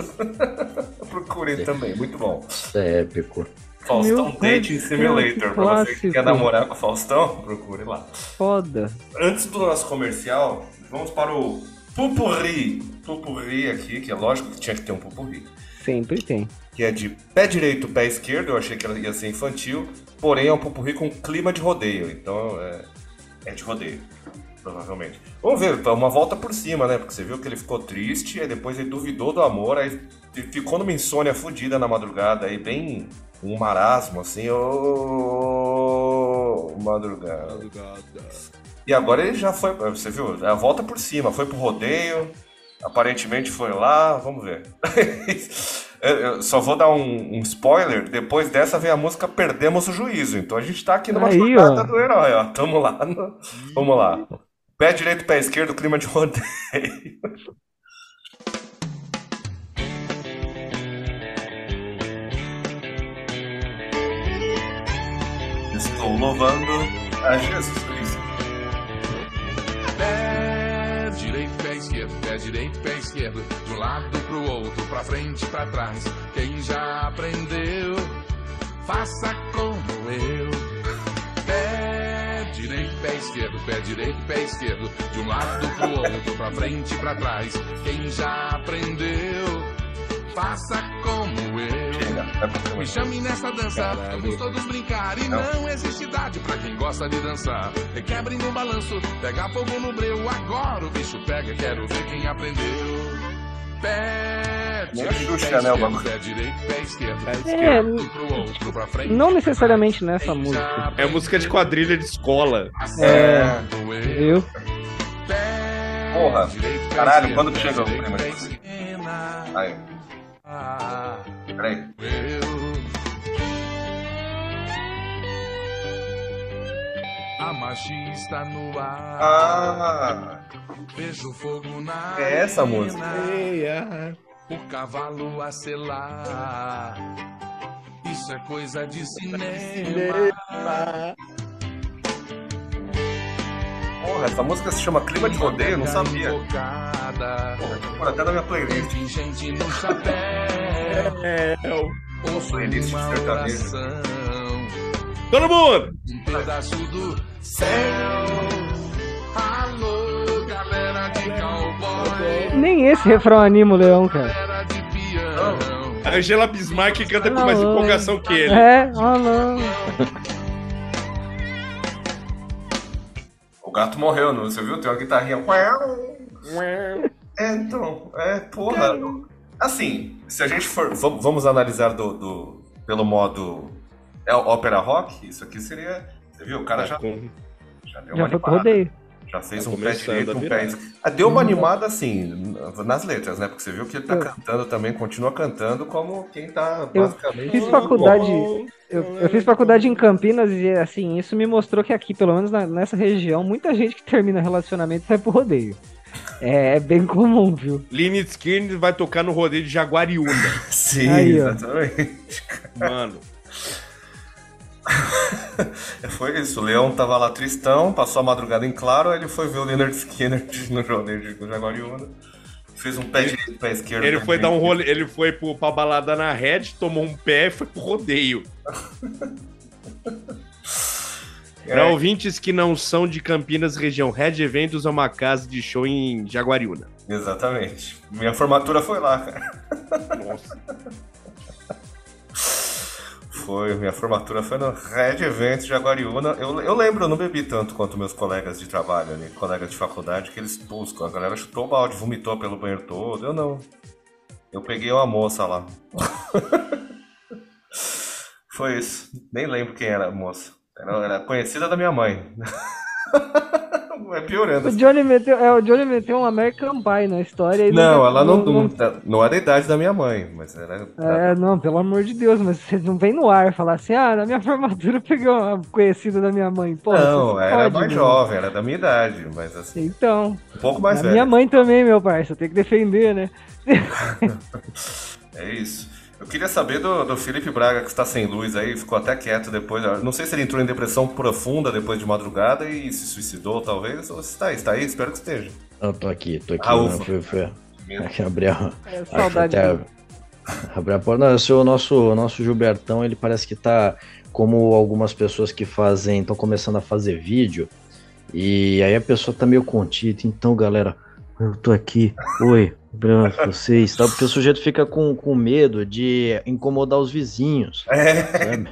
procurem também, muito bom. É épico. Faustão Meu Dating céu, Simulator, pra você que quer namorar com o Faustão, procure lá. Foda. Antes do nosso comercial, vamos para o Pupurri. Pupurri aqui, que é lógico que tinha que ter um Pupurri. Sempre tem. Que é de pé direito, pé esquerdo. Eu achei que ela ia ser infantil. Porém, é um Pupurri com clima de rodeio. Então, é, é de rodeio. Provavelmente. Vamos ver, então, uma volta por cima, né? Porque você viu que ele ficou triste, aí depois ele duvidou do amor, aí ficou numa insônia fodida na madrugada, aí bem um marasmo, assim, ô madrugada. E agora ele já foi, você viu? A volta por cima, foi pro rodeio, aparentemente foi lá, vamos ver. Eu- só vou dar um, um spoiler, depois dessa vem a música Perdemos o Juízo. Então a gente tá aqui numa Aí, jornada ó. do herói, ó. Tamo lá. no- Vamos lá. Pé direito, pé esquerdo, clima de rodeio. Estou louvando a Jesus pé direito, pé esquerdo, de um lado pro outro, pra frente, pra trás. Quem já aprendeu, faça como eu. Pé direito, pé esquerdo, pé direito, pé esquerdo, de um lado pro outro, pra frente, pra trás. Quem já aprendeu, faça como eu. Me chame nessa dança, Caralho. vamos todos brincar e Não. não existe idade pra quem gosta de dançar. Requebre no balanço, pega fogo no breu, agora o bicho pega, quero ver quem aprendeu. Pé Nem direito, pé né, esquerdo, pé direito, pé esquerdo. Pé É, Um pro outro, pra frente. não necessariamente nessa música. É música de quadrilha de escola. É. Eu. Viu? Porra. Caralho, esquerdo, quando que chega o esquerdo. Aí, Ah, peraí. eu. A magia está no ar. Ah, Vejo fogo na É essa música. O cavalo a selar. Isso é coisa de cinema. Porra, essa música se chama Clima de Rodeio, eu não sabia. Porra, por até na minha playlist. Gente no chapéu. É, é Ouço Playlist uma sertaneja. oração. Todo mundo! Um pedaço do céu. Alô, galera de cowboy. Nem esse refrão anima o leão, cara. De. A Angela Bismarck canta com mais Alô. empolgação que ele. É, ah O gato morreu, não? Você viu? Tem uma guitarrinha. É, então, é, porra. Assim, se a gente for. Vamos, analisar do, do- pelo modo. É ópera rock? Isso aqui seria. Você viu? O cara já, Com- já deu Já uma foi pro animada. rodeio. Já fez Tá um pé direito, um pé esquerdo. Ah, deu uma animada assim, nas letras, né? Porque você viu que ele tá cantando também, continua cantando como quem tá Eu basicamente. Fiz faculdade. Eu, eu fiz faculdade em Campinas e assim, isso me mostrou que aqui, pelo menos na- nessa região, muita gente que termina relacionamento vai pro rodeio. É, é bem comum, viu? Lynyrd Skynyrd vai tocar no rodeio de Jaguariúna. Sim, Aí, ó. exatamente. Mano, Foi isso, o Leão tava lá tristão, passou a madrugada em claro, aí ele foi ver o Leonard Skinner no rodeio de Jaguariúna. Fez um pé direito, pé esquerdo. ele foi dar um rolê, ele foi pro, pra balada na Red, tomou um pé e foi pro rodeio. É. Pra ouvintes que não são de Campinas, região Red Eventos é uma casa de show em Jaguariúna. Exatamente. Minha formatura foi lá, cara. Nossa. Foi, minha formatura foi no Red Event Jaguariúna. Eu, eu lembro, eu não bebi tanto quanto meus colegas de trabalho ali, colegas de faculdade, que eles buscam. A galera chutou o balde, vomitou pelo banheiro todo. Eu não. Eu peguei uma moça lá. foi isso. Nem lembro quem era a moça. Era, era conhecida da minha mãe. vai piorando. O Johnny meteu, é, o Johnny meteu um American Pie na história. e Não, ela não, não, não, não é da idade da minha mãe, mas era. É, não, pelo amor de Deus, mas você não vem no ar falar assim, ah, na minha formatura eu peguei uma conhecida da minha mãe. Pô, não, era pode, mais meu. jovem, era da minha idade, mas assim, Então, um pouco mais a velho. minha mãe também, meu parça, tem que defender, né? É isso. Eu queria saber do, do Felipe Braga, que está sem luz aí, ficou até quieto depois. Não sei se ele entrou em depressão profunda depois de madrugada e se suicidou, talvez, ou se está aí, está aí, espero que esteja. Eu tô aqui, tô aqui. Ah, não, ufa. foi, foi. Aqui, Gabriel. É, Acho saudade até-. Abrir a porta. Não, é o nosso, o nosso Gilbertão, ele parece que tá como algumas pessoas que fazem, estão começando a fazer vídeo, e aí a pessoa tá meio contida. Então, galera, eu tô aqui. Oi, pra vocês, tá? Porque o sujeito fica com, com medo de incomodar os vizinhos. É,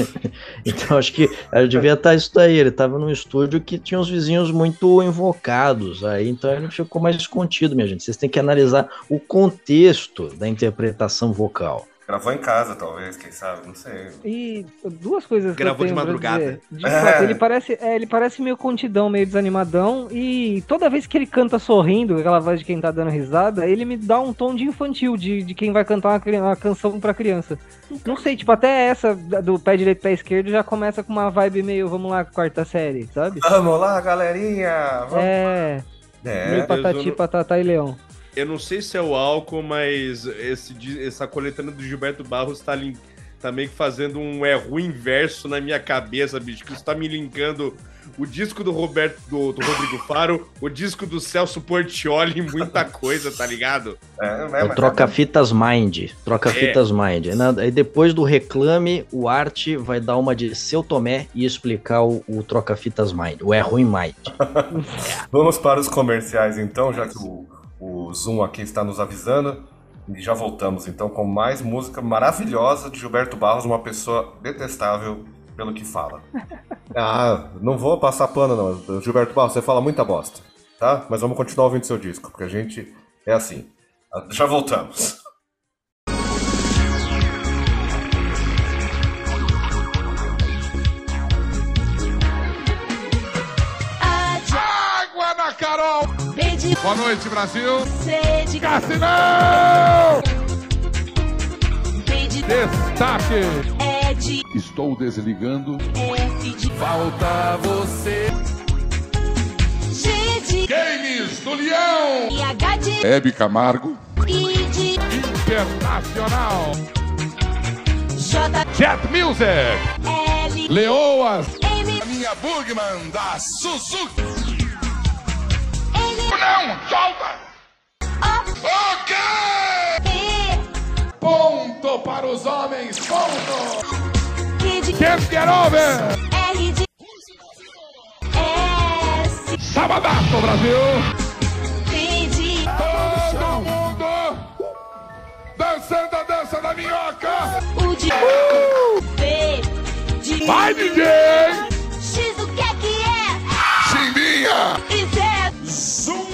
então acho que devia estar isso daí. Ele estava num estúdio que tinha os vizinhos muito invocados. Aí então ele ficou mais contido, minha gente. Vocês têm que analisar o contexto da interpretação vocal. Gravou em casa, talvez, quem sabe, não sei. E duas coisas que Gravou eu de tenho pra madrugada. dizer. De É. fato, ele parece, é, ele parece meio contidão, meio desanimadão. E toda vez que ele canta sorrindo, com aquela voz de quem tá dando risada, ele me dá um tom de infantil, de, de quem vai cantar uma, uma canção pra criança. Não sei, tipo, até essa do pé direito pé esquerdo já começa com uma vibe meio, vamos lá, quarta série, sabe? Vamos lá, galerinha! Vamos... É, É, meio eu patati, não- patatá e leão. Eu não sei se é o álcool, mas esse, essa coletânea do Gilberto Barros tá, tá meio que fazendo um erro inverso na minha cabeça, bicho. Que isso tá me linkando o disco do Roberto, do, do Rodrigo Faro, o disco do Celso Portioli, muita coisa, tá ligado? é, é, É o mas- troca-fitas mind. Troca-fitas mind. Aí, na- aí depois do reclame, o Arte vai dar uma de seu Tomé e explicar o, o troca-fitas mind. O é ruim mind. Vamos para os comerciais então, já que o, o Zoom aqui está nos avisando. E já voltamos então com mais música maravilhosa de Gilberto Barros, uma pessoa detestável pelo que fala. Ah, não vou passar pano não. Gilberto Barros, você fala muita bosta, tá? Mas vamos continuar ouvindo seu disco, porque a gente é assim. Já voltamos. Boa noite, Brasil! sede, Cassinão! pede Destaque! é de Estou desligando. F de Falta você. G de Games do Leão! e H de Hebe Camargo. I de Internacional. J Jet Music. L Leoas. M Minha Bugman da Suzuki. Não, solta! O Ok! Ponto para os homens, ponto! Can't get over! S Sabadaço, Brasil! Dançando a dança da minhoca! U de V de Vai, DJ! X o que é que é Chimbinha! Zoom!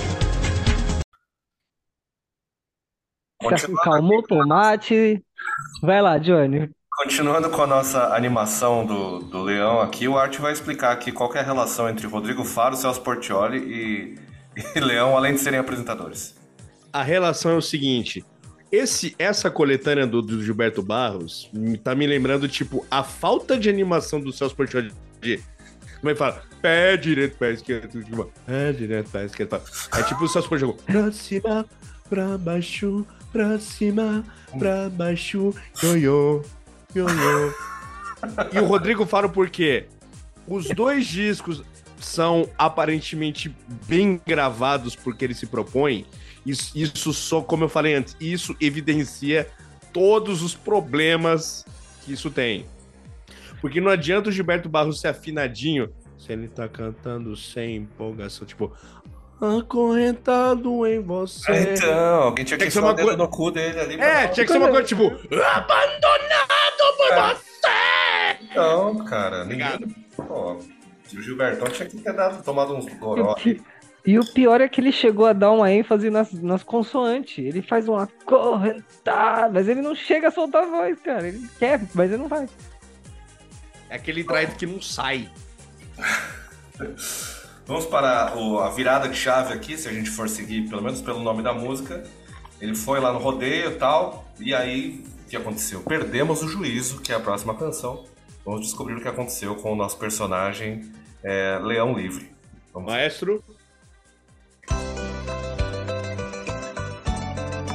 Continuando, acalmou o tomate. Vai lá, Johnny. continuando com a nossa animação do, do Leão aqui, o Art vai explicar aqui qual que é a relação entre Rodrigo Faro, Celso Portioli e, e Leão, além de serem apresentadores. A relação é o seguinte. Esse, essa coletânea do, do Gilberto Barros me- tá me lembrando, tipo, a falta de animação do Celso Portioli. Como é fala? Pé direito, pé esquerdo, tipo, pé direito, pé esquerdo. É tipo o Celso Portioli. Pra cima, pra baixo, pra cima, pra baixo, ioiô, ioiô. E o Rodrigo Faro por quê? Os dois discos são aparentemente bem gravados porque ele se propõe. Isso, isso só, como eu falei antes, isso evidencia todos os problemas que isso tem. Porque não adianta o Gilberto Barros ser afinadinho se ele tá cantando sem empolgação, tipo, acorrentado em você. Então, alguém tinha que Tem que ser uma dedo coisa- no cu dele ali. É, tinha que ser uma coisa tipo, abandonado por É. você! Não, cara, ninguém. Obrigado. Pô, o Gilbertão tinha que ter dado, tomado uns goró. E o pior é que ele chegou a dar uma ênfase nas, nas consoantes. Ele faz uma correntada, mas ele não chega a soltar a voz, cara. Ele quer, mas ele não vai. É aquele drive que não sai. Vamos para o- a virada de chave aqui, se a gente for seguir, pelo menos pelo nome da música. Ele foi lá no rodeio e tal, e aí o que aconteceu? Perdemos o juízo, que é a próxima canção. Vamos descobrir o que aconteceu com o nosso personagem é, Leão Livre. Vamos Maestro,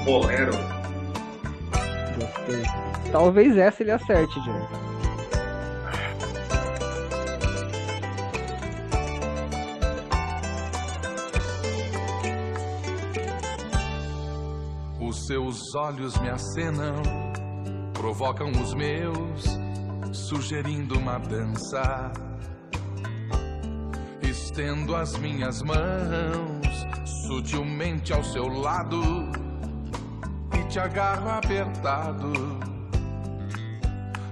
Bolero. Gostei. Talvez essa ele acerte, Johnny. Seus olhos me acenam, provocam os meus, sugerindo uma dança. Estendo as minhas mãos sutilmente ao seu lado e te agarro apertado.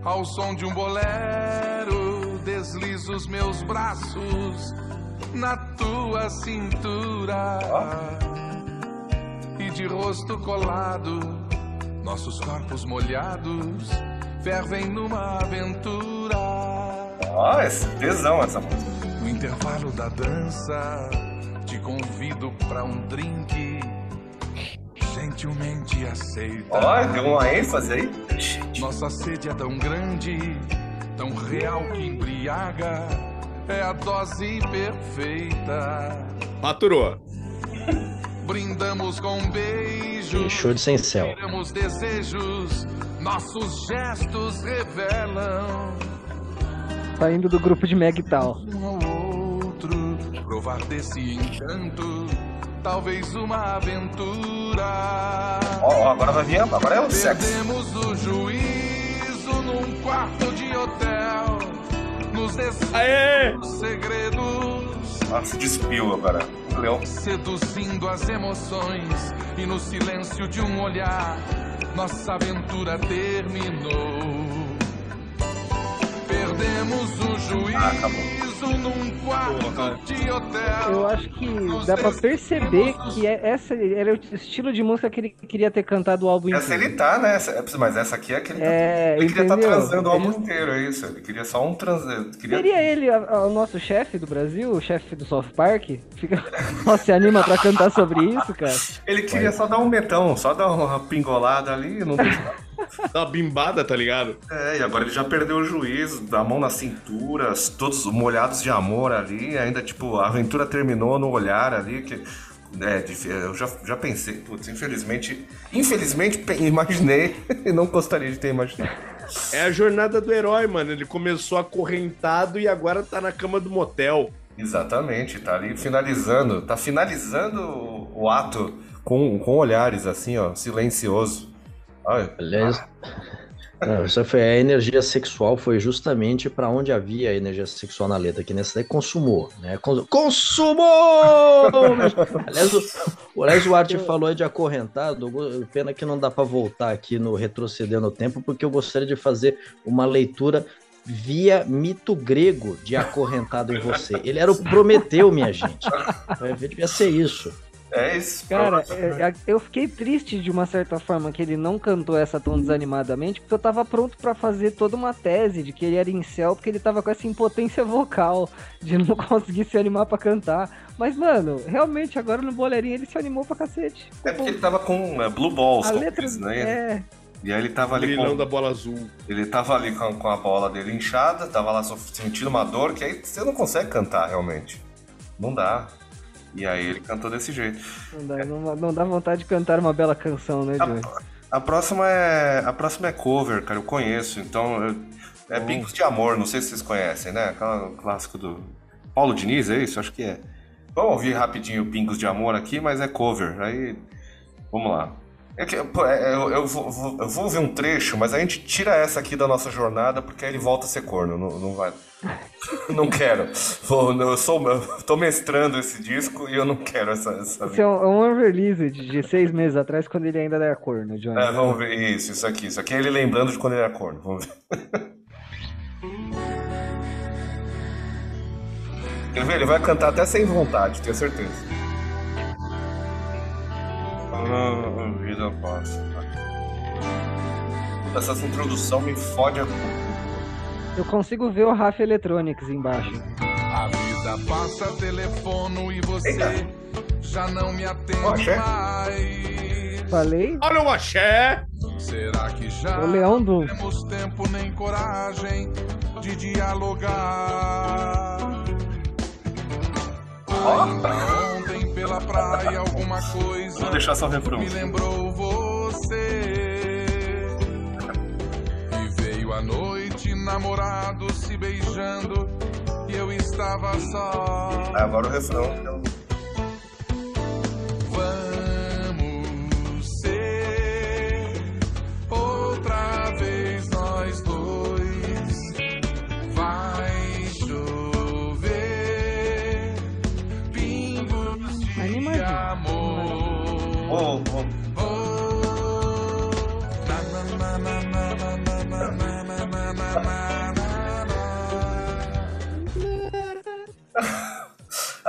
Ao som de um bolero, deslizo os meus braços na tua cintura de rosto colado, nossos corpos molhados fervem numa aventura. Ah, esse tesão essa música. No intervalo da dança, te convido pra um drink. Gentilmente aceita. Ó, deu uma ênfase aí. Nossa sede é tão grande, tão real que embriaga. É a dose perfeita. maturou. Brindamos com um beijo. Show de sem céu. Tiramos desejos, nossos gestos revelam Saindo do grupo de Megtal. um ao outro. Provar desse encanto, talvez uma aventura. Ó, ó, agora vai vir, agora é o sexo. Perdemos o juízo num quarto de hotel. Nos Aê! desejos segredos. Ah, se despiu agora. O Leão. Seduzindo as emoções e no silêncio de um olhar, nossa aventura terminou. Perdemos o juízo de hotel. Eu acho que dá pra perceber que é- essa era o estilo de música que ele queria ter cantado o álbum Essa inteiro. ele tá, né? Essa- Mas essa aqui é aquele. É, ele queria estar entendeu? transando o álbum Ele- inteiro, é isso. Ele queria só um trans. Queria... Seria ele a- a- o nosso chefe do Brasil, o chefe do South Park? Fica... Nossa, se anima pra cantar sobre isso, cara? Ele queria só dar um metão, só dar uma pingolada ali. Não... Dá uma bimbada, tá ligado? é, e agora ele já perdeu o juízo, da mão na cintura, todos molhados de amor ali. Ainda, tipo, a aventura terminou no olhar ali. Que... É, eu já, já pensei, putz, infelizmente. Infelizmente, imaginei e não gostaria de ter imaginado. É a jornada do herói, mano. Ele começou acorrentado e agora tá na cama do motel. Exatamente, tá ali finalizando, tá finalizando o, o ato com, com olhares assim, ó, silencioso. Aliás, não, isso foi a energia sexual, foi justamente para onde havia a energia sexual na letra, que nessa daí consumou, né? Con- Consumou! aliás, o, aliás, o Arte falou de acorrentado, pena que não dá para voltar aqui no retroceder no tempo, porque eu gostaria de fazer uma leitura via mito grego de acorrentado em você. Ele era o Prometeu, minha gente. Devia ser isso. É isso. Cara, é- é- eu fiquei triste de uma certa forma que ele não cantou essa tão desanimadamente, porque eu tava pronto pra fazer toda uma tese de que ele era incel, porque ele tava com essa impotência vocal, de não conseguir se animar pra cantar. Mas, mano, realmente, agora no boleirinho ele se animou pra cacete. É porque ele tava com é, Blue Balls, A letra diz, né? é, E aí ele tava ali Brilhão com, da bola azul. ele tava ali com, com a bola dele inchada, tava lá sentindo uma dor que aí você não consegue cantar realmente. Não dá. E aí ele cantou desse jeito. não, dá, não, não dá vontade de cantar uma bela canção, né, Joey? A próxima é. A próxima é cover, cara, eu conheço, então. eu- é Pingos de Amor, não sei se vocês conhecem, né? Aquela clássico do. Paulo Diniz, é isso? Acho que é. Vamos ouvir rapidinho Pingos de Amor aqui, mas é cover. Aí. Vamos lá. É é, eu, eu vou, vou- eu vou ouvir um trecho, mas a gente tira essa aqui da nossa jornada porque aí ele volta a ser corno. Não, não vai. não quero. Vou- eu, sou, eu tô mestrando esse disco e eu não quero essa. essa Esse é um, é um unreleased de seis meses atrás, quando ele ainda era corno, Johnny. É, vamos ver isso, isso aqui. Isso aqui é ele lembrando de quando ele era corno. Vamos ver. Quer ver? Ele vai cantar até sem vontade, tenho certeza. Ah, vida passa. Essa introdução me fode a. Eu consigo ver o Raf Electronics embaixo. A vida passa telefono e você Eita. já não me atende mais. Falei? Olha o axé! Será que já O Leão do. não temos tempo nem coragem de dialogar? Ontem pela praia alguma coisa Vou deixar só o refrão. me lembrou você. E veio a noite, namorados se beijando, e eu estava só. Agora o refrão. Vamos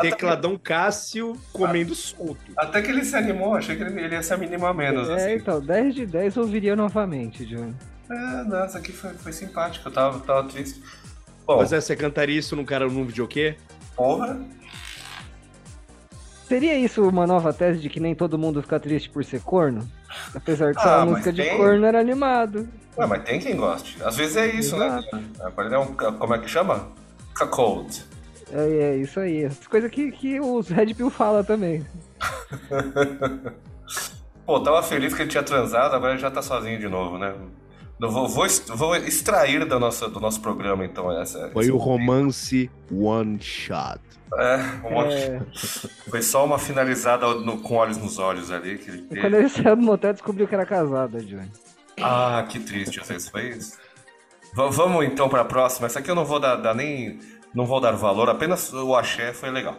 Tecladão Cássio comendo solto. Até que ele se animou, achei que ele ele ia se animar menos. É, assim. então, 10 de 10 eu ouviria novamente, Johnny. É, não, essa aqui foi, foi simpática, eu tava, tava triste. Bom, Mas é, você cantaria isso num cara num videokê? porra. Seria isso uma nova tese de que nem todo mundo fica triste por ser corno? Apesar que Ah, a música de tem. corno era animado. Ué, mas tem quem goste. Às vezes é isso, né? Agora ele é um. Como é que chama? Cuckold. É, é isso aí. Coisas que, que os Red Pill fala também. Pô, tava feliz que ele tinha transado, agora ele já tá sozinho de novo, né? Eu vou, vou, vou extrair da nossa, do nosso programa, então, essa. Foi o romance One Shot. É, É, foi só uma finalizada no- com olhos nos olhos ali que ele teve. quando ele saiu do motel, descobriu que era casada, Johnny. Ah, que triste, vocês foi isso. Va- vamos então pra próxima. Essa aqui eu não vou dar, dar nem. Não vou dar valor, apenas o axé foi legal.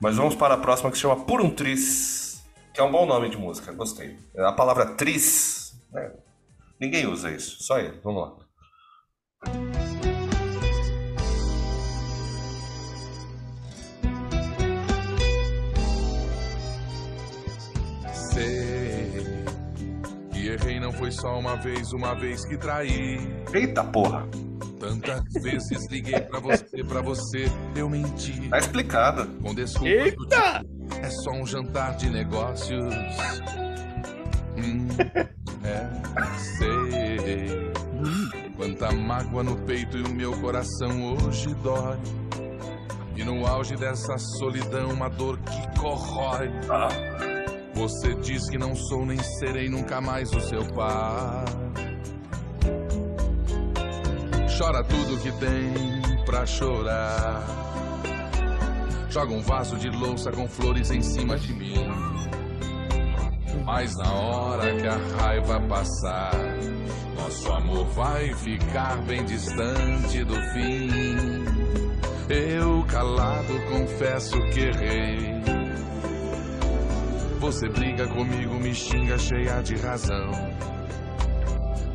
Mas vamos para a próxima que se chama Por um Tris, que é um bom nome de música, gostei. A palavra tris, né, ninguém usa isso, só ele. Vamos lá. Sei que errei não foi só uma vez, uma vez que traí. Eita porra, Tantas vezes liguei pra você, pra você, eu menti. tá explicado. Com desculpas Eita! tipo, é só um jantar de negócios. Hum, é. Quanta mágoa no peito e o meu coração hoje dói. E no auge dessa solidão, uma dor que corrói. Você diz que não sou nem serei nunca mais o seu pai. Chora tudo que tem pra chorar. Joga um vaso de louça com flores em cima de mim. Mas na hora que a raiva passar, nosso amor vai ficar bem distante do fim. Eu calado confesso que errei. Você briga comigo, me xinga cheia de razão.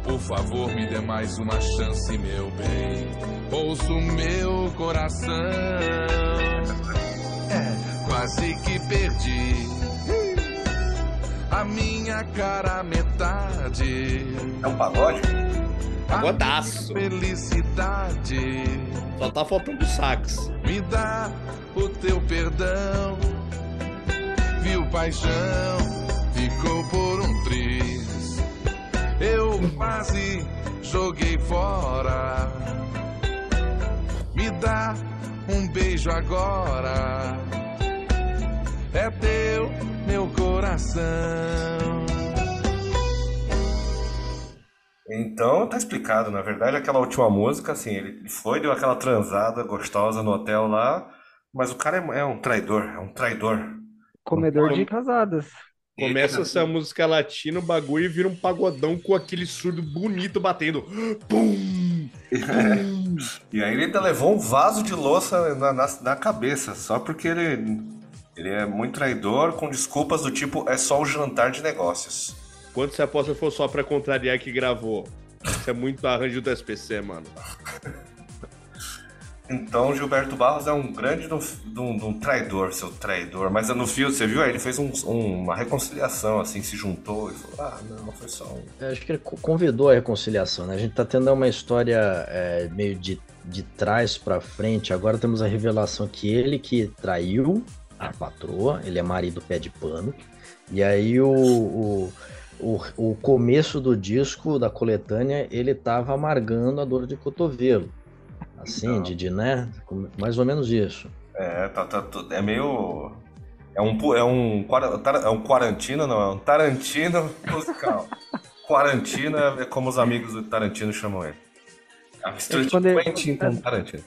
Por favor, me dê mais uma chance, meu bem. Ouço meu coração. É, quase que perdi a minha cara metade. é um pagode? Pagodaço. Felicidade. Só tá faltando sax. Me dá o teu perdão. Viu paixão, ficou por um triz. Eu quase joguei fora. Me dá um beijo agora. É teu, meu coração. Então tá explicado, na verdade, aquela última música, assim, ele foi, deu aquela transada gostosa no hotel lá, mas o cara é, é um traidor, é um traidor. Comedor de casadas. Começa essa música latina, o bagulho e vira um pagodão com aquele surdo bonito batendo. Pum! E aí ele ainda levou um vaso de louça na, na, na cabeça, só porque ele, ele é muito traidor, com desculpas do tipo, é só o jantar de negócios. Quanto você aposta for só pra contrariar que gravou? Isso é muito arranjo do SPC, mano. Então Gilberto Barros é um grande de de um- de um traidor, seu traidor. Mas no fio, você viu? Aí ele fez um- um- uma reconciliação, assim, se juntou e falou: ah, não, foi só um. Eu acho que ele co- convidou a reconciliação, né? A gente tá tendo uma história é, meio de de trás pra frente, agora temos a revelação que ele que traiu a patroa, ele é marido pé de pano. E aí o, o, o, o começo do disco, da coletânea, ele tava amargando a dor de cotovelo. Assim, Não. de, né? Mais ou menos isso. É, tá, tá, tudo- é meio. É um, é um, é um quarantino, não, é um Tarantino musical. Quarantino é como os amigos do Tarantino chamam ele. A mistura É de Quentin com Tarantino.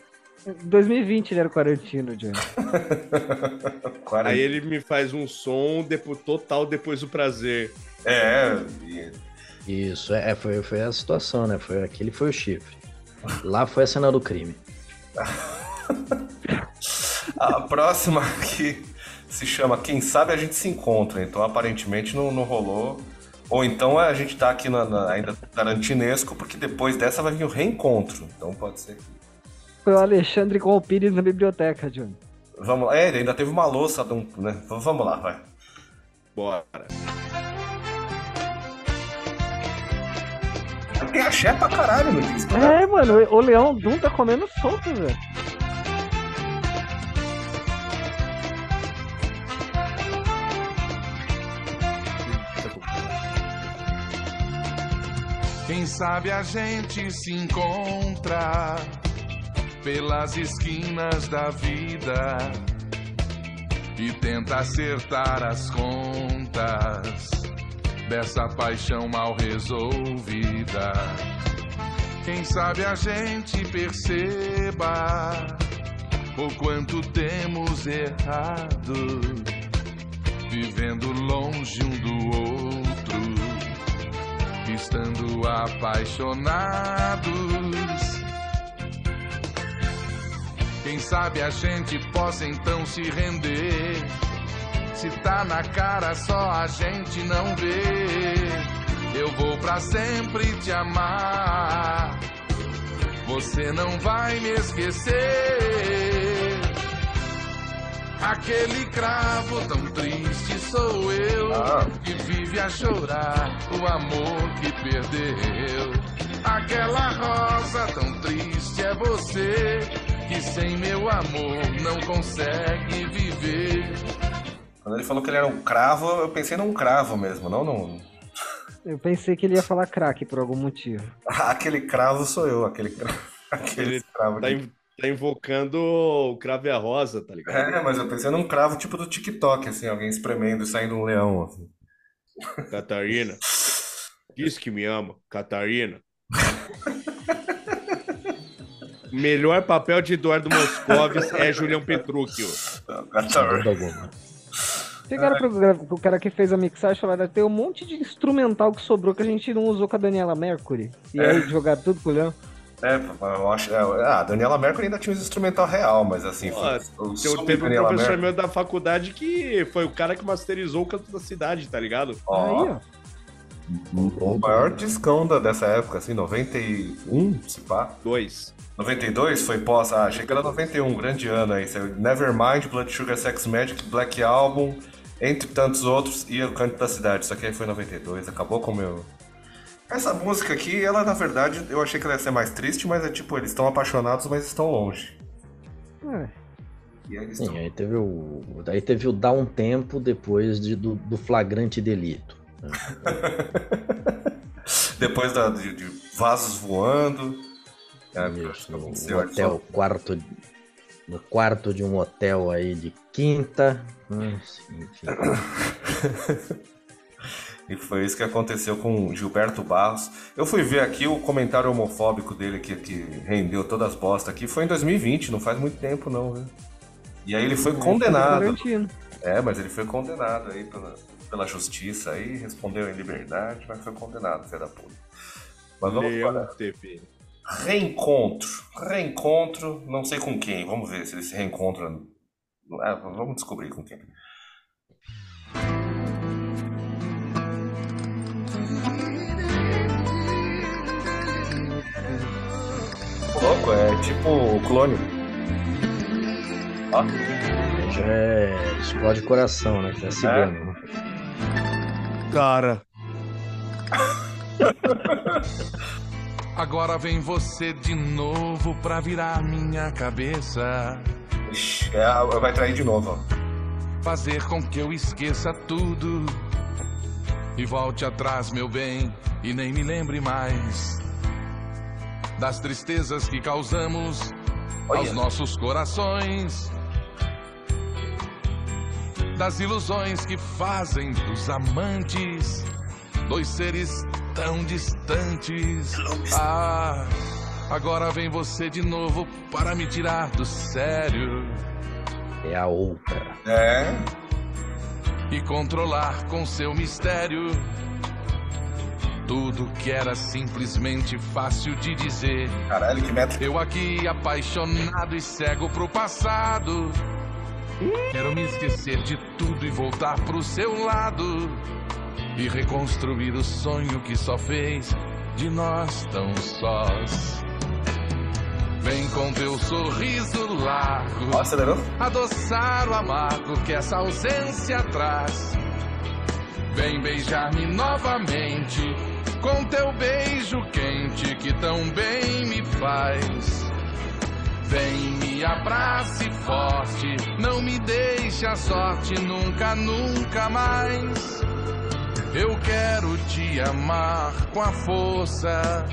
Em 2020 ele era quarantino, Johnny. Aí ele me faz um som depois, total depois do prazer. É, Isso, é, foi, foi a situação, né? Foi, aquele foi o chifre. Lá foi a cena do crime. a próxima aqui se chama Quem Sabe a gente se encontra. Então aparentemente não, não rolou. Ou então a gente tá aqui na, na- ainda tarantinesco, porque depois dessa vai vir o reencontro. Então pode ser. que- Foi o Alexandre com o Pires na biblioteca, Johnny. Vamos lá. É, ele ainda teve uma louça, de um- né? Vamos lá, vai. Bora. Tem axé pra caralho no disco, né? É, mano, o Leão Dum tá comendo solto, velho. Quem sabe a gente se encontra pelas esquinas da vida e tenta acertar as contas dessa paixão mal resolvida. Quem sabe a gente perceba o quanto temos errado, vivendo longe um do outro estando apaixonados. Quem sabe a gente possa então se render. Se tá na cara, só a gente não vê. Eu vou pra sempre te amar. Você não vai me esquecer. Aquele cravo tão triste sou eu Ah. que vive a chorar o amor que perdeu. Aquela rosa tão triste é você que sem meu amor não consegue viver. Quando ele falou que ele era um cravo, eu pensei num cravo mesmo, não num. Eu pensei que ele ia falar craque por algum motivo. aquele cravo sou eu, aquele cravo. Aquele Ele cravo. Tá, que- in- tá invocando o cravo e a rosa, tá ligado? É, mas eu pensei num cravo tipo do TikTok, assim, alguém espremendo e saindo um leão. Assim. Catarina. Diz que me ama, Catarina. O melhor papel de Eduardo Moscovis é Julião alguma. Chegaram pro, pro cara que fez a mixagem e falaram: tem um monte de instrumental que sobrou que a gente não usou com a Daniela Mercury. E É. aí jogaram tudo com o Leão. É, eu acho. é, ah, a Daniela Mercury ainda tinha os instrumental real, mas assim. Pô, foi- o Teve um Daniela professor Mercury- meu da faculdade que foi o cara que masterizou o canto da cidade, tá ligado? Ó, Aí, ó. o maior discão da, dessa época, assim, 91, se pá. Dois. 92 foi pós, ah, achei que era 91, grande ano aí. Saiu Nevermind, Blood Sugar Sex Magic, Black Album, entre tantos outros, e o Canto da Cidade. Isso aqui aí foi 92, acabou com o meu. Essa música aqui, ela na verdade, eu achei que ela ia ser mais triste, mas é tipo, eles estão apaixonados, mas estão longe. É. E aí eles Sim, aí teve o. Daí teve o dar um tempo depois de, do, do flagrante delito. né? Depois da, de, de vasos voando. É, Isso, no hotel, quarto. No quarto de um hotel aí de quinta. hum. E foi isso que aconteceu com Gilberto Barros. Eu fui ver aqui o comentário homofóbico dele que, que rendeu todas as bostas aqui. Foi em 2020, não faz muito tempo não, viu? E aí ele foi condenado. Tarantino. É, mas ele foi condenado aí pela, pela justiça aí, respondeu em liberdade, mas foi condenado, filho da puta. Mas vamos Leão para TV. Reencontro. Reencontro, não sei com quem. Vamos ver se ele se reencontra. Ah, vamos descobrir com quem. Louco, é tipo o clone. Ó, Já é. Explode o coração, né? Que é cigano. né? Cara. Agora vem você de novo pra virar minha cabeça. Ixi, é, vai trair de novo. Fazer com que eu esqueça tudo. E volte atrás, meu bem, e nem me lembre mais das tristezas que causamos Olha. aos nossos corações. Das ilusões que fazem dos amantes dois seres tão distantes. Ah, agora vem você de novo para me tirar do sério É a outra. É. e controlar com seu mistério tudo que era simplesmente fácil de dizer. Caralho, que meta. Eu aqui apaixonado e cego pro passado. Quero me esquecer de tudo e voltar pro seu lado. E reconstruir o sonho que só fez de nós tão sós. Vem com teu sorriso largo acelerou. adoçar o amargo que essa ausência traz. Vem beijar-me novamente com teu beijo quente que tão bem me faz. Vem me abrace forte, não me deixe a sorte nunca, nunca mais. Eu quero te amar com a força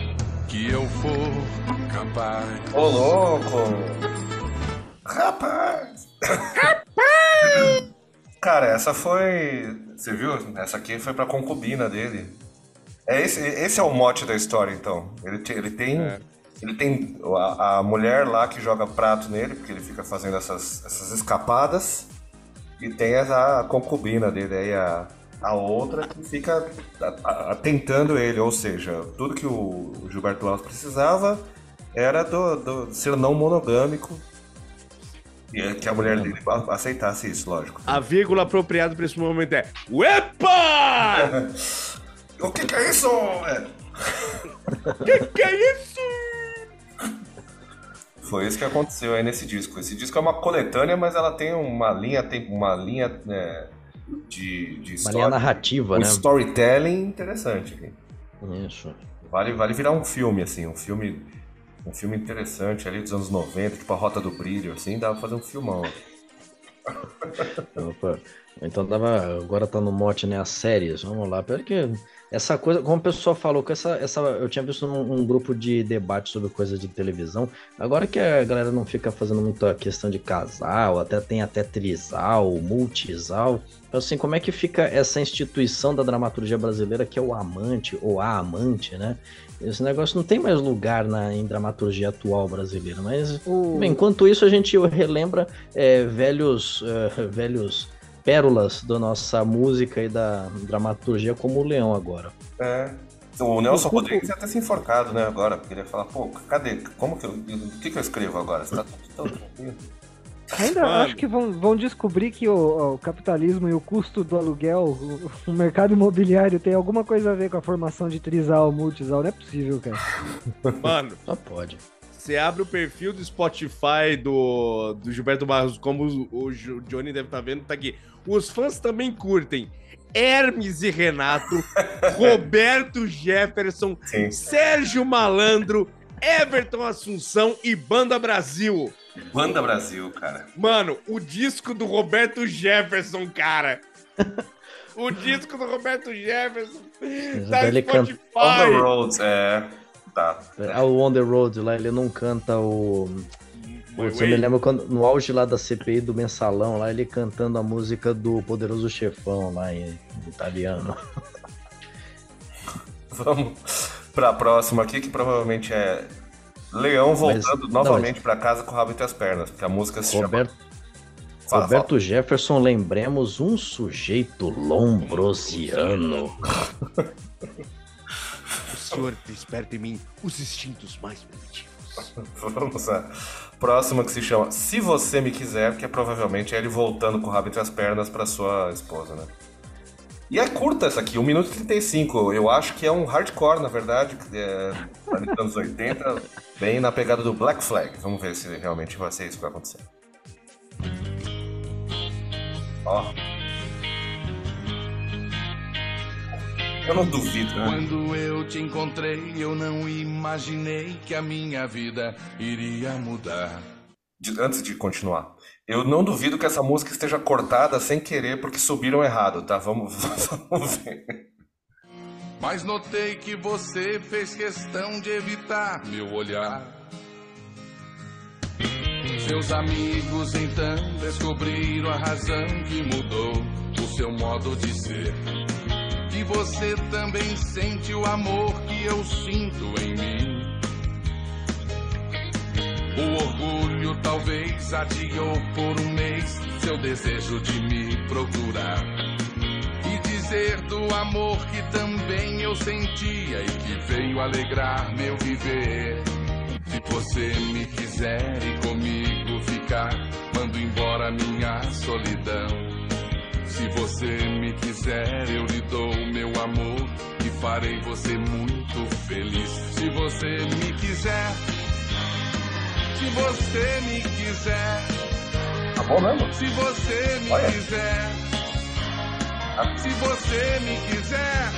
que eu for capaz. Ô, louco! Rapaz! Cara, essa foi. Você viu? Essa aqui foi pra concubina dele. É esse, esse é o mote da história, então. Ele, te- ele tem. É. Ele tem a, a mulher lá que joga prato nele, porque ele fica fazendo essas, essas escapadas. E tem essa a concubina dele aí, a, a outra, que fica a- a- tentando ele. Ou seja, tudo que o, o Gilberto Alves precisava era do, do ser não monogâmico. E é que a mulher dele aceitasse isso, lógico. A vírgula apropriada pra esse momento é Uepa! O que, que é isso? É, que que é isso? Foi isso que aconteceu aí nesse disco. Esse disco é uma coletânea, mas ela tem uma linha, tem uma linha né, de, de Uma história, linha narrativa, um né? storytelling interessante. aqui. Isso. Vale, vale virar um filme, assim, um filme, um filme interessante ali dos anos 90, tipo a Rota do Brilho, assim, dá pra fazer um filmão. Opa. Então tava, agora tá no mote, né? As séries. Vamos lá. Pera que essa coisa, como o pessoal falou, que essa, essa, eu tinha visto num um grupo de debate sobre coisa de televisão. Agora que a galera não fica fazendo muita questão de casal, até tem até trisal, multisal. Então, assim, como é que fica essa instituição da dramaturgia brasileira que é o amante ou a amante, né? Esse negócio não tem mais lugar na, em dramaturgia atual brasileira, mas O- Bem, enquanto isso, a gente relembra é, velhos, é, velhos pérolas da nossa música e da dramaturgia, como o Leão agora. É. O Nelson O Cuco- Rodrigues ia ter se enforcado, né, agora, porque ele ia falar, pô, cadê? Como que eu. O que, que eu escrevo agora? Você tá tudo tão tranquilo. Ainda Mano. acho que vão, vão descobrir que o, o capitalismo e o custo do aluguel, o, o mercado imobiliário tem alguma coisa a ver com a formação de trisal, multisal. Não é possível, cara. Mano, Só pode. você abre o perfil do Spotify do, do Gilberto Barros, como o, o Jo- Johnny deve estar vendo, tá aqui. Os fãs também curtem. Hermes e Renato, Roberto Jefferson, Sim. Sérgio Malandro, Everton Assunção e Banda Brasil. Banda Brasil, cara. Mano, o disco do Roberto Jefferson, cara. O disco do Roberto Jefferson. Tá ele canta- On the. Road, é. Tá. Ah, o On The Road lá, ele não canta o. Putz, eu me lembro quando, no auge lá da CPI do Mensalão, lá ele cantando a música do Poderoso Chefão lá em, em italiano. Vamos pra próxima aqui, que provavelmente é Leão voltando não, novamente pra casa com o rabo entre as pernas, porque a música se Roberto, chama. Fala, Roberto Jefferson, lembremos um sujeito lombrosiano. O senhor desperta em mim os instintos mais primitivos. fala. Vamos à próxima que se chama Se Você Me Quiser, que é provavelmente ele voltando com o rabo entre as pernas pra sua esposa, né? E é curta essa aqui, 1 minuto e 35. Eu acho que é um hardcore, na verdade, é dos anos 80, bem na pegada do Black Flag. Vamos ver se realmente vai ser isso que vai acontecer. Ó. Eu não duvido, né? Quando eu te encontrei, eu não imaginei que a minha vida iria mudar. De- antes de continuar, eu não duvido que essa música esteja cortada sem querer porque subiram errado, tá? Vamos, vamos ver. Mas notei que você fez questão de evitar meu olhar. Seus amigos então descobriram a razão que mudou o seu modo de ser. Que você também sente o amor que eu sinto em mim. O orgulho talvez adiou por um mês seu desejo de me procurar e dizer do amor que também eu sentia e que veio alegrar meu viver. Se você me quiser e comigo ficar, mando embora minha solidão. Se você me quiser, eu lhe dou meu amor e farei você muito feliz. Se você me quiser, se você me quiser, Tá bom mesmo? se você me Olha. quiser. Se você me quiser,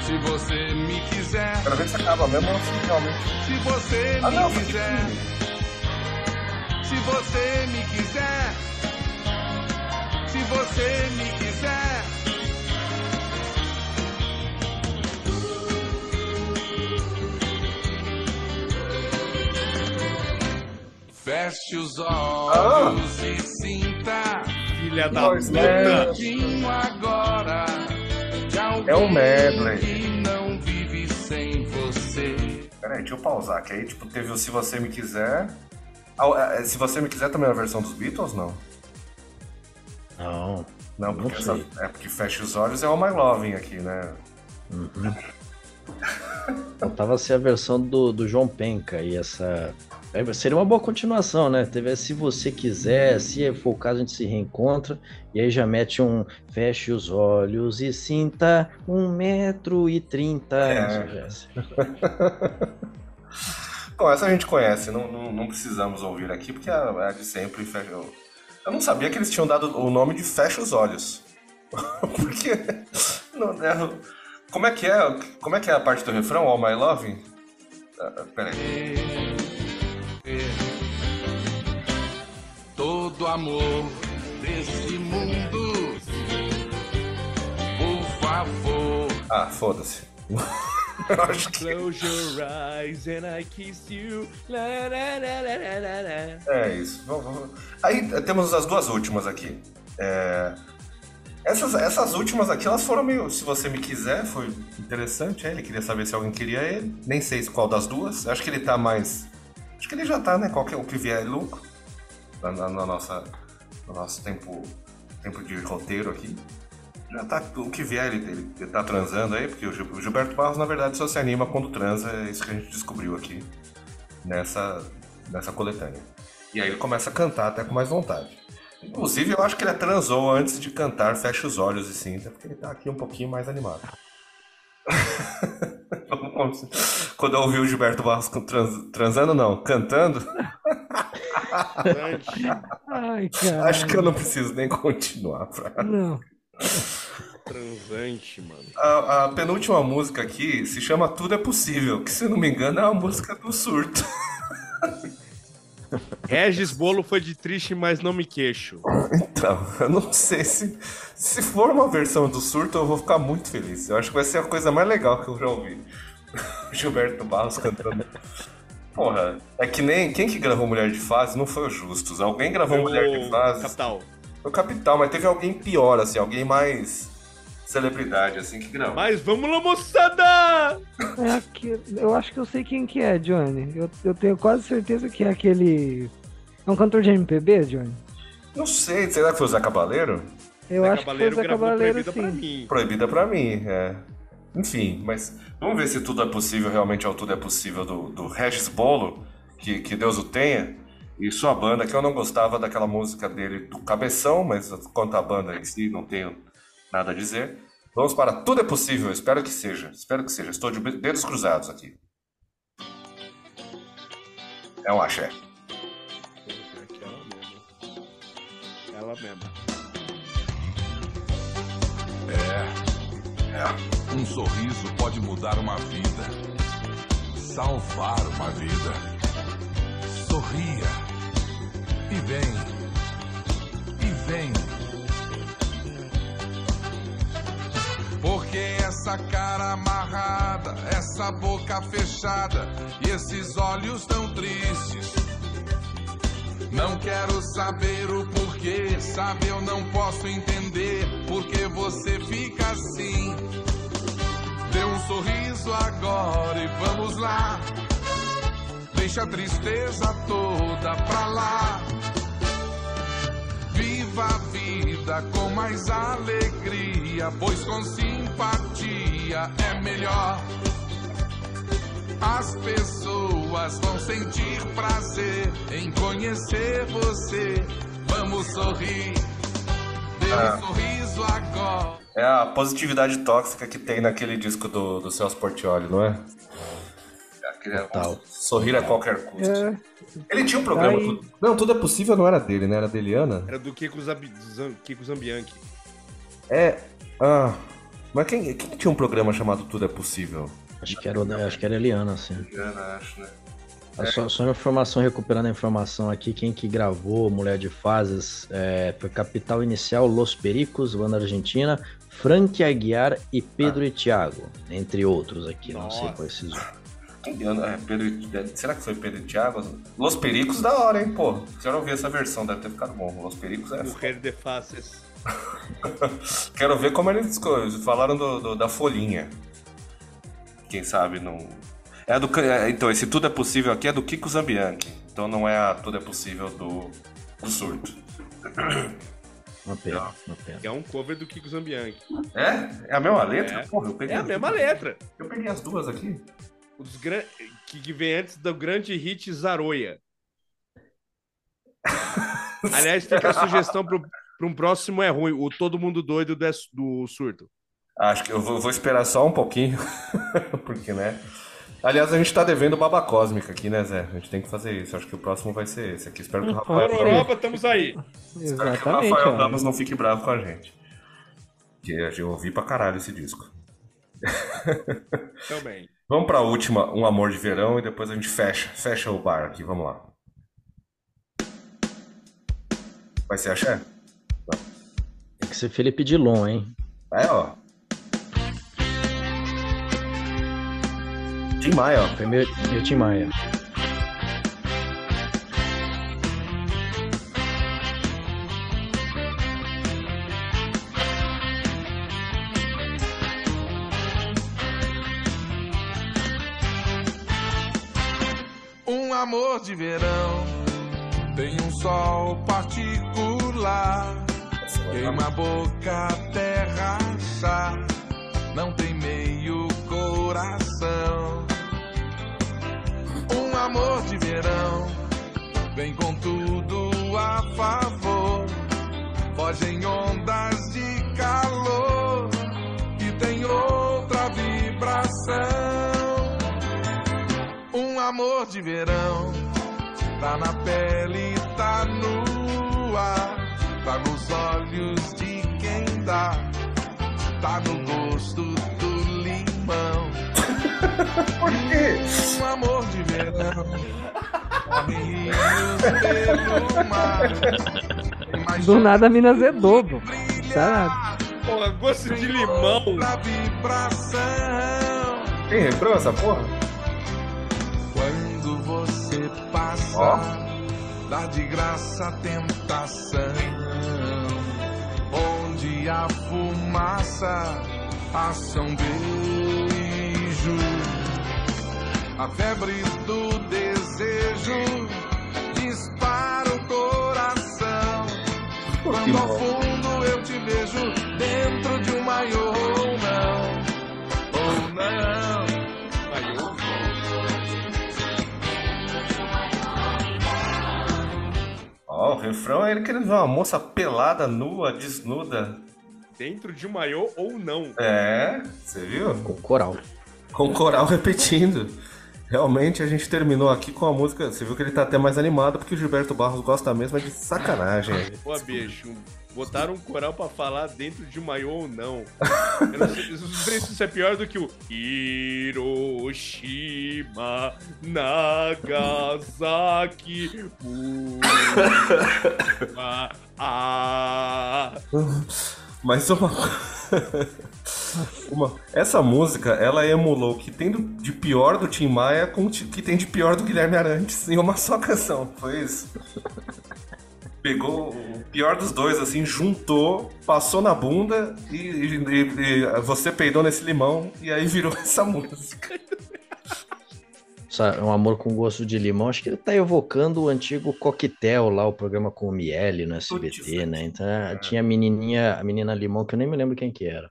se você me quiser, Quero ver se acaba mesmo assim, realmente. se você Ah, não, me foi quiser, se você me quiser, se você me quiser. Feche os olhos e sinta Filha da Pois puta. é. Agora É um medley. que não vive sem você. Peraí, deixa eu pausar, que aí, tipo, teve o Se Você Me Quiser. Ah, Se Você Me Quiser também é a versão dos Beatles, não? Não. Não, porque Não essa, é porque Fecha os Olhos é o My Loving aqui, né? Faltava ser a versão do, do João Penca e essa. É, Seria uma boa continuação, né? Teve se você quiser, se for o caso, a gente se reencontra. E aí já mete um feche os olhos e sinta um metro e trinta. É. Bom, essa a gente conhece, não, não, não precisamos ouvir aqui, porque é a de sempre. Fecha... Eu não sabia que eles tinham dado o nome de Fecha os Olhos. porque. Não, é- como é que é? Como é que é a parte do refrão? All My Loving? Ah, Peraí. Amor desse mundo, por favor. Ah, foda-se. Eu acho que. Close your eyes and I kiss you. La, la, la. É isso. Vamos- vamos- Aí eh, temos as duas últimas aqui. É, Essas, essas últimas aqui, elas foram meio. Se você me quiser, foi interessante. Ele queria saber se alguém queria ele. Nem sei qual das duas. Acho que ele tá mais. Acho que ele já tá, né? Qualquer o que vier é lucro. Na, na- na nossa, no nosso tempo, tempo de roteiro aqui. Já tá. O que vier, ele, ele, ele tá transando aí, porque o Gil- o Gilberto Barros, na verdade, só se anima quando transa. É isso que a gente descobriu aqui nessa, nessa coletânea. E aí ele começa a cantar até com mais vontade. Inclusive, eu acho que ele transou antes de cantar Fecha os Olhos e Sinta, porque ele tá aqui um pouquinho mais animado. Quando eu ouvi o Gilberto Barros trans- transando, não, cantando, Ai, cara. acho que eu não preciso nem continuar. Pra... Não. Transante, mano. A, a penúltima música aqui se chama Tudo é Possível, que se não me engano é uma música do surto. Regis Bolo foi de triste, mas não me queixo. Então, eu não sei se. Se for uma versão do surto, eu vou ficar muito feliz. Eu acho que vai ser a coisa mais legal que eu já ouvi. Gilberto Barros cantando. Porra, é que nem. Quem que gravou Mulher de Fase não foi o Justus. Alguém gravou Mulher de Fase. Capital. Foi o Capital, mas teve alguém pior, assim, alguém mais. Celebridade, assim, que gravou. Mas vamos lá, moçada! É aqui, eu acho que eu sei quem que é, Johnny. Eu, eu tenho quase certeza que é aquele. É um cantor de MPB, Johnny? Não sei, será que foi o Zé Cabaleiro? Eu Zé acho que foi o Cabaleiro Zé gravou Cabaleiro, Proibida pra sim. mim. Proibida pra mim, é. Enfim, mas vamos ver se tudo é possível, realmente é o Tudo é Possível do, do Regis Bolo, que, que Deus o tenha, e sua banda, que eu não gostava daquela música dele do Cabeção, mas quanto à banda em si, não tenho nada a dizer. Vamos para Tudo é Possível, espero que seja, espero que seja, estou de dedos cruzados aqui. É um axé. Aquela mesmo. Ela mesma. Um sorriso pode mudar uma vida, salvar uma vida. Sorria e vem, e vem. Porque essa cara amarrada, essa boca fechada e esses olhos tão tristes. Não quero saber o porquê, sabe? Eu não posso entender porque você fica assim. Dê um sorriso agora e vamos lá. Deixa a tristeza toda pra lá. Viva a vida com mais alegria, pois com simpatia é melhor. As pessoas vão sentir prazer em conhecer você. Vamos sorrir, dê Ah. um sorriso agora. É a positividade tóxica que tem naquele disco do, do Celso Portioli, não é? Total. Sorrir a qualquer custo. É, Ele tinha um programa. Aí- Tudo- Não, tudo é possível, não era dele, né? Era da Eliana? Era do Kiko. Zam- Kiko Zambianchi. É. Ah. Mas quem, quem tinha um programa chamado Tudo é Possível? Acho que era, acho que era a Eliana, assim. Eliana, acho, né? Ah, Só, só uma informação, recuperando a informação aqui, quem que gravou Mulher de Fases é, foi Capital Inicial, Los Pericos, banda argentina, Frank Aguiar e Pedro e Thiago, entre outros aqui, não sei Nossa. quais esses. Quem é, Pedro, e- será que foi Pedro e Thiago? Los Pericos da hora, hein, pô. Se eu não vi essa versão, deve ter ficado bom. Los Pericos é. Mulher de faces. Quero ver como eles falaram do, do- da folhinha. Quem sabe não. É do. é, Então, esse Tudo é Possível aqui é do Kiko Zambianchi. Então não é a Tudo é Possível do, do surto. Uma pena, uma pena. É um cover do Kiko Zambianchi. É? É a mesma letra? É. Porra, eu peguei É a mesma duas. letra. Eu peguei as duas aqui. Os gran... que, que vem antes do grande hit Zaroia. Aliás, fica a sugestão para um próximo é ruim, o Todo Mundo Doido do, do Surto. Acho que eu vou, vou esperar só um pouquinho. Porque, né? Aliás, a gente tá devendo baba cósmica aqui, né, Zé? A gente tem que fazer isso. Acho que o próximo vai ser esse aqui. Espero que o Rafael, Europa, estamos aí. espero que o. Rafael. Ramos não fique bravo com a gente. Porque eu ouvi pra caralho esse disco. Também. Vamos pra última, Um Amor de Verão, e depois a gente fecha, fecha o bar aqui. Vamos lá. Vai ser axé? Tem que ser Felipe Dilon, hein? É, ó. Tim Maia, ó. Foi meu, meu Tim Maia. De verão tem um sol particular. Queima a boca até rachar. Não tem meio coração. Um amor de verão vem com tudo a favor. Foge em ondas de calor e tem outra vibração. Um amor de verão tá na pele, tá no ar, tá nos olhos de quem dá, tá no gosto do limão. Por quê? Um amor de verão, rios pelo mar. Do nada a mina pô. brilhar, Porra, gosto de limão. Tem refrão essa porra? Passa, Ó. dá de graça a tentação. Onde a fumaça passa um beijo. A febre do desejo dispara o coração. Quando ao fundo refrão é ele querendo ver uma moça pelada, nua, desnuda. Dentro de um maiô ou não. É, você viu? Com coral. Com o coral repetindo. Realmente a gente terminou aqui com a música. Você viu que ele tá até mais animado porque o Gilberto Barros gosta mesmo é de sacanagem. Pô, bicho. Botaram um coral pra falar dentro de maiô ou não. Eu não sei, se isso é pior do que o Hiroshima, Nagasaki, Uma, ah. Mas uma... uma- Essa música, ela emulou o que tem de pior do Tim Maia com o que tem de pior do Guilherme Arantes em uma só canção. Foi isso. Pegou o pior dos dois, assim, juntou, passou na bunda e, e- e- e você peidou nesse limão e aí virou essa música. Um amor com gosto de limão, acho que ele tá evocando o antigo Coquetel lá, o programa com o Miele no SBT, Putz, né? Então tinha a menininha, a menina limão, que eu nem me lembro quem que era.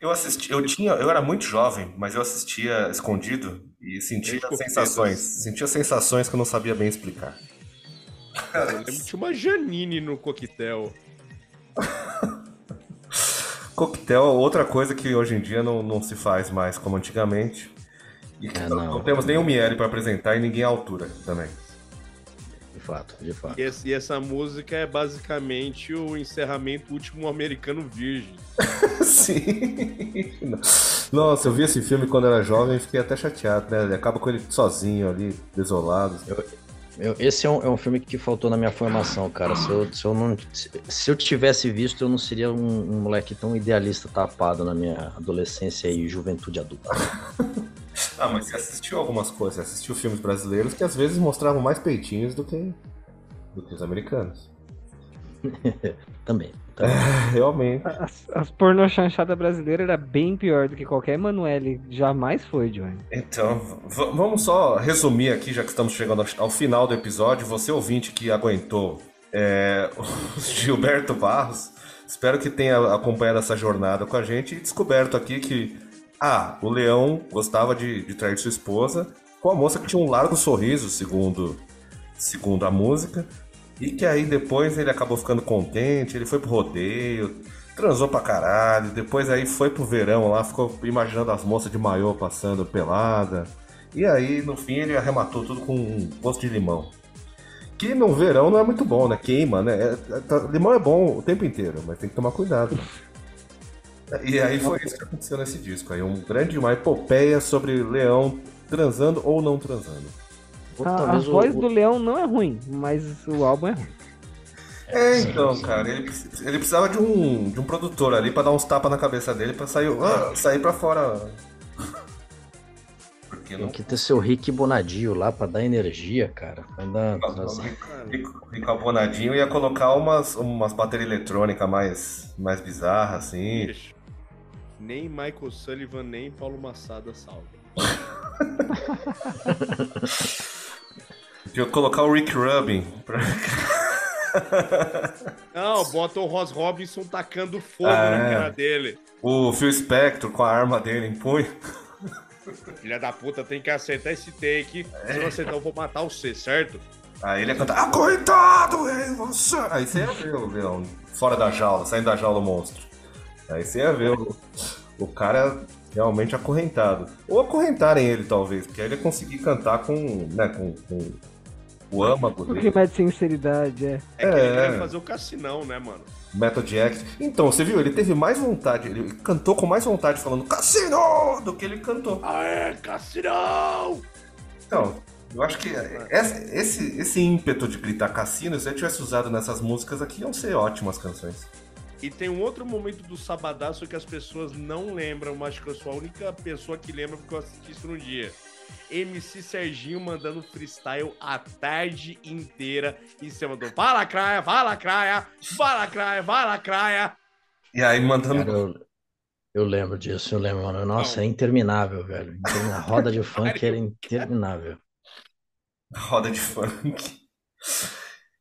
Eu assisti, eu tinha, eu era muito jovem, mas eu assistia escondido e sentia Desde sensações, sentia sensações que eu não sabia bem explicar. Eu lembro que tinha uma Janine no coquetel. Coquetel, outra coisa que hoje em dia não, não se faz mais como antigamente. E É, não. não. temos nem o Miele para apresentar e ninguém à altura também. De fato, de fato. E, esse- e essa música é basicamente o encerramento último americano virgem. Sim. Nossa, eu vi esse filme quando era jovem e fiquei até chateado, né? Ele acaba com ele sozinho ali, desolado. Eu- esse é um, é um filme que faltou na minha formação, cara. Se eu, se eu não se eu tivesse visto, eu não seria um, um moleque tão idealista tapado na minha adolescência e juventude adulta. Ah, mas você assistiu algumas coisas, você assistiu filmes brasileiros que às vezes mostravam mais peitinhos do que, do que os americanos. Também. Também. Realmente. As, as pornô chanchada brasileira era bem pior do que qualquer Emanuele jamais foi, Johnny. Então, vamos só resumir aqui, já que estamos chegando ao- ao final do episódio. Você ouvinte que aguentou é, o Gilberto Barros, espero que tenha acompanhado essa jornada com a gente e descoberto aqui que, ah, o Leão gostava de, de trair sua esposa com a moça que tinha um largo sorriso, segundo, segundo a música, e que aí depois ele acabou ficando contente, ele foi pro rodeio, transou pra caralho, depois aí foi pro verão lá, ficou imaginando as moças de maiô passando pelada. E aí, no fim, ele arrematou tudo com um gosto de limão. Que no verão não é muito bom, né? Queima, né? É- é- tá- limão é bom o tempo inteiro, mas tem que tomar cuidado. E aí foi isso que aconteceu nesse disco. Aí um grande, uma epopeia sobre leão transando ou não transando. Ou A, a o- voz o- do Leão não é ruim, mas o álbum é ruim. É, então, cara, ele, ele precisava de um, de um produtor ali pra dar uns tapas na cabeça dele pra sair, ah, sair pra fora. Porque Tem que ter seu Rick Bonadio lá pra dar energia, cara. Pra dar, O trazer- Rico, Rico Abonadinho ia colocar umas, umas baterias eletrônicas mais, mais bizarras, assim. Bicho, Nem Michael Sullivan, nem Paulo Massada salva. Ia colocar o Rick Rubin. pra- Não, bota o Ross Robinson tacando fogo Ah, na é. cara dele. O Phil Spector com a arma dele em punho. Filha da puta, tem que acertar esse take. Se não acertar, eu vou matar você, certo? Aí ele ia cantar, ah, coitado, é você. Aí você ia ver o leão fora da jaula, saindo da jaula o monstro. Aí você ia ver o, o cara realmente acorrentado. Ou acorrentarem ele, talvez, porque aí ele ia conseguir cantar com, né, com, com o âmago pouquinho dele. mais de sinceridade, é. É que ele É. quer fazer o cassinão, né, mano? Method X. Então, você viu? Ele teve mais vontade, ele cantou com mais vontade falando Cassino! do que ele cantou. Aê, cassinão! Então, eu acho que esse, esse, esse ímpeto de gritar cassino, se ele tivesse usado nessas músicas aqui, iam ser ótimas canções. E tem um outro momento do Sabadaço que as pessoas não lembram, mas que eu sou a única pessoa que lembra porque eu assisti isso no dia. MC Serginho mandando freestyle a tarde inteira em cima do Vai lacraia, vai lacraia, vai lacraia, vai lacraia. E aí mandando. Cara, eu, eu lembro disso, eu lembro, mano. Nossa, é interminável, velho. A roda de funk era interminável. Roda de funk.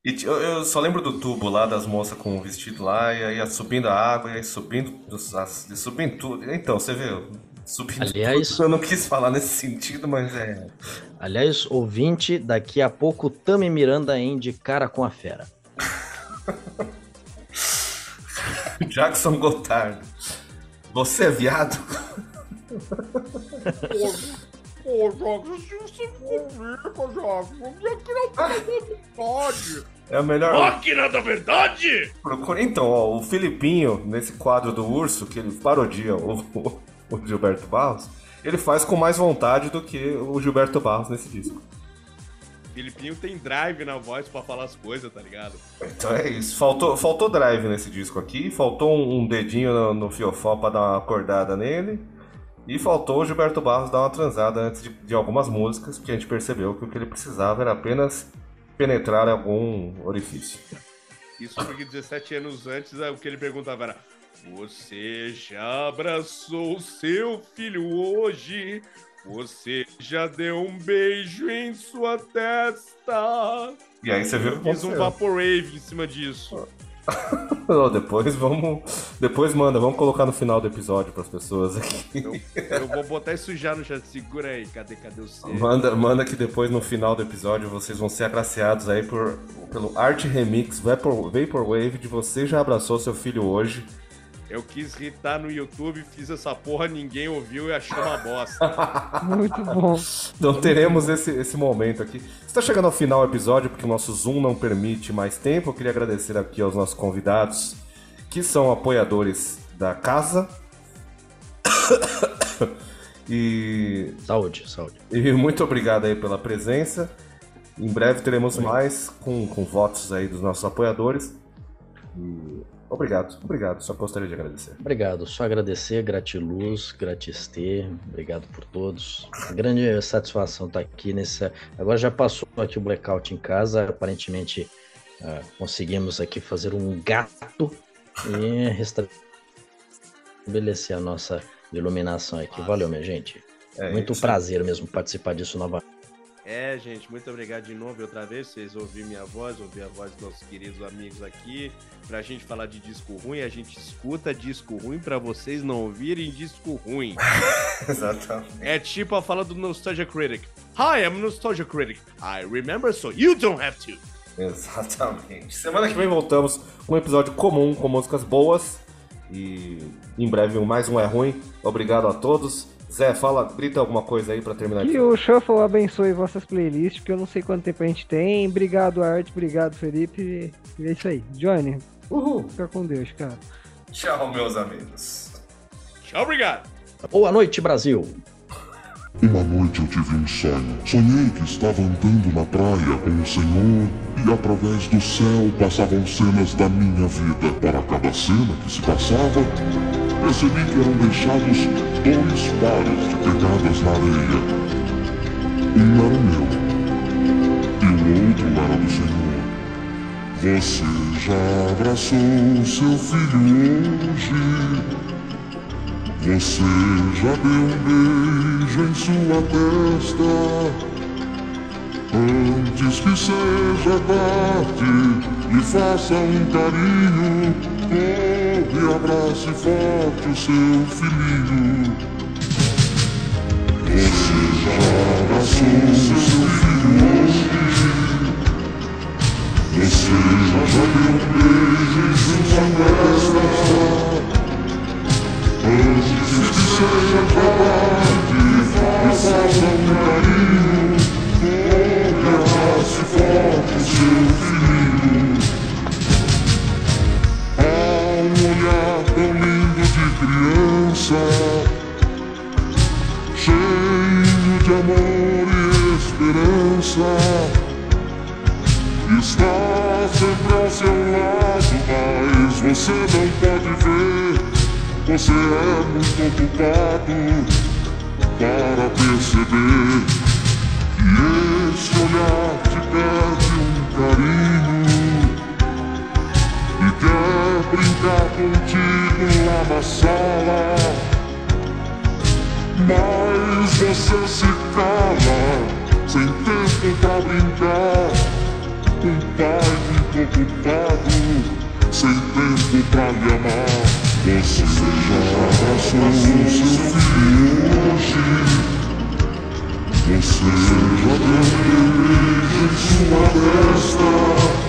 E eu, eu só lembro do tubo lá das moças com o vestido lá, e aí ia subindo a água, e aí subindo, as- subindo tudo. Então, você vê, subindo Aliás-. Eu não quis falar nesse sentido, mas é. Aliás, ouvinte, daqui a pouco Tami Miranda em De Cara com a Fera. Jackson Gotardo. Você é viado? Pô, Jogos, se quero uma vontade. É a melhor. Máquina da verdade! Procura- Então, ó, o Filipinho, nesse quadro do urso, que ele parodia o, o- Gilberto Barros, ele faz com mais vontade do que o Gilberto Barros nesse disco. Filipinho tem drive na voz pra falar as coisas, tá ligado? Então é isso. Faltou, faltou drive nesse disco aqui, faltou um, um dedinho no, no fiofó pra dar uma acordada nele. E faltou o Gilberto Barros dar uma transada antes de, de algumas músicas, porque a gente percebeu que o que ele precisava era apenas penetrar algum orifício. Isso porque 17 anos antes, o que ele perguntava era: Você já abraçou seu filho hoje? Você já deu um beijo em sua testa? E aí você viu que Fiz um vaporwave em cima disso. Ó, Depois vamos. Depois manda, vamos colocar no final do episódio pras pessoas aqui. Eu, eu vou botar isso já no chat. Segura aí, cadê, cadê o C? Manda, manda que depois no final do episódio vocês vão ser agraciados aí por, pelo Art Remix Vapor, Vaporwave de Você Já Abraçou Seu Filho Hoje. Eu quis irritar no YouTube, fiz essa porra, ninguém ouviu e achou uma bosta. Muito bom. Então teremos esse, esse momento aqui. Está chegando ao final do episódio, porque o nosso Zoom não permite mais tempo. Eu queria agradecer aqui aos nossos convidados, que são apoiadores da casa. e, Saúde, saúde. e muito obrigado aí pela presença. Em breve teremos mais com, com votos aí dos nossos apoiadores. E obrigado, obrigado. Só gostaria de agradecer. Obrigado, só agradecer, gratiluz, gratistê, obrigado por todos. Grande satisfação estar aqui nessa. Agora já passou aqui o blackout em casa, aparentemente ah, conseguimos aqui fazer um gato e restabelecer a nossa iluminação aqui. Valeu, minha gente. É Muito isso. prazer mesmo participar disso novamente. É, gente, muito obrigado de novo e outra vez. Vocês ouviram minha voz, ouvir a voz dos nossos queridos amigos aqui. Pra gente falar de disco ruim, a gente escuta disco ruim pra vocês não ouvirem disco ruim. Exatamente. É tipo a fala do Nostalgia Critic. Hi, I'm Nostalgia Critic. I remember so you don't have to. Exatamente. Semana que vem voltamos com um episódio comum com músicas boas. E em breve mais um é ruim. Obrigado a todos. Zé, fala, grita alguma coisa aí pra terminar Que aqui. o Shuffle abençoe vossas playlists, porque eu não sei quanto tempo a gente tem. Obrigado, Art. Obrigado, Felipe. E é isso aí. Johnny, Uhul. fica com Deus, cara. Tchau, meus amigos. Tchau, obrigado. Boa noite, Brasil! Uma noite eu tive um sonho. Sonhei que estava andando na praia com o Senhor e através do céu passavam cenas da minha vida. Para cada cena que se passava, percebi que eram deixados dois pares de pegadas na areia. Um era o meu e o outro era do Senhor. Você já abraçou seu filho hoje? Você já deu um beijo em sua testa Antes que seja tarde E faça um carinho Corre e abrace forte o seu filhinho. Você já abraçou seu filho hoje. Você já deu um beijo em sua testa Antes que seja tarde E faça um carinho. Corre, abrace forte o seu filhinho tão lindo de criança Cheio de amor e esperança. Está sempre ao seu lado Mas você não pode ver. Você é muito ocupado para perceber que esse olhar te pede um carinho e quer brincar contigo lá na sala. Mas você se cala, sem tempo pra brincar. Um pai muito ocupado, sem tempo pra lhe amar. Você já abraçou seu filho hoje Você já deu um beijo em sua testa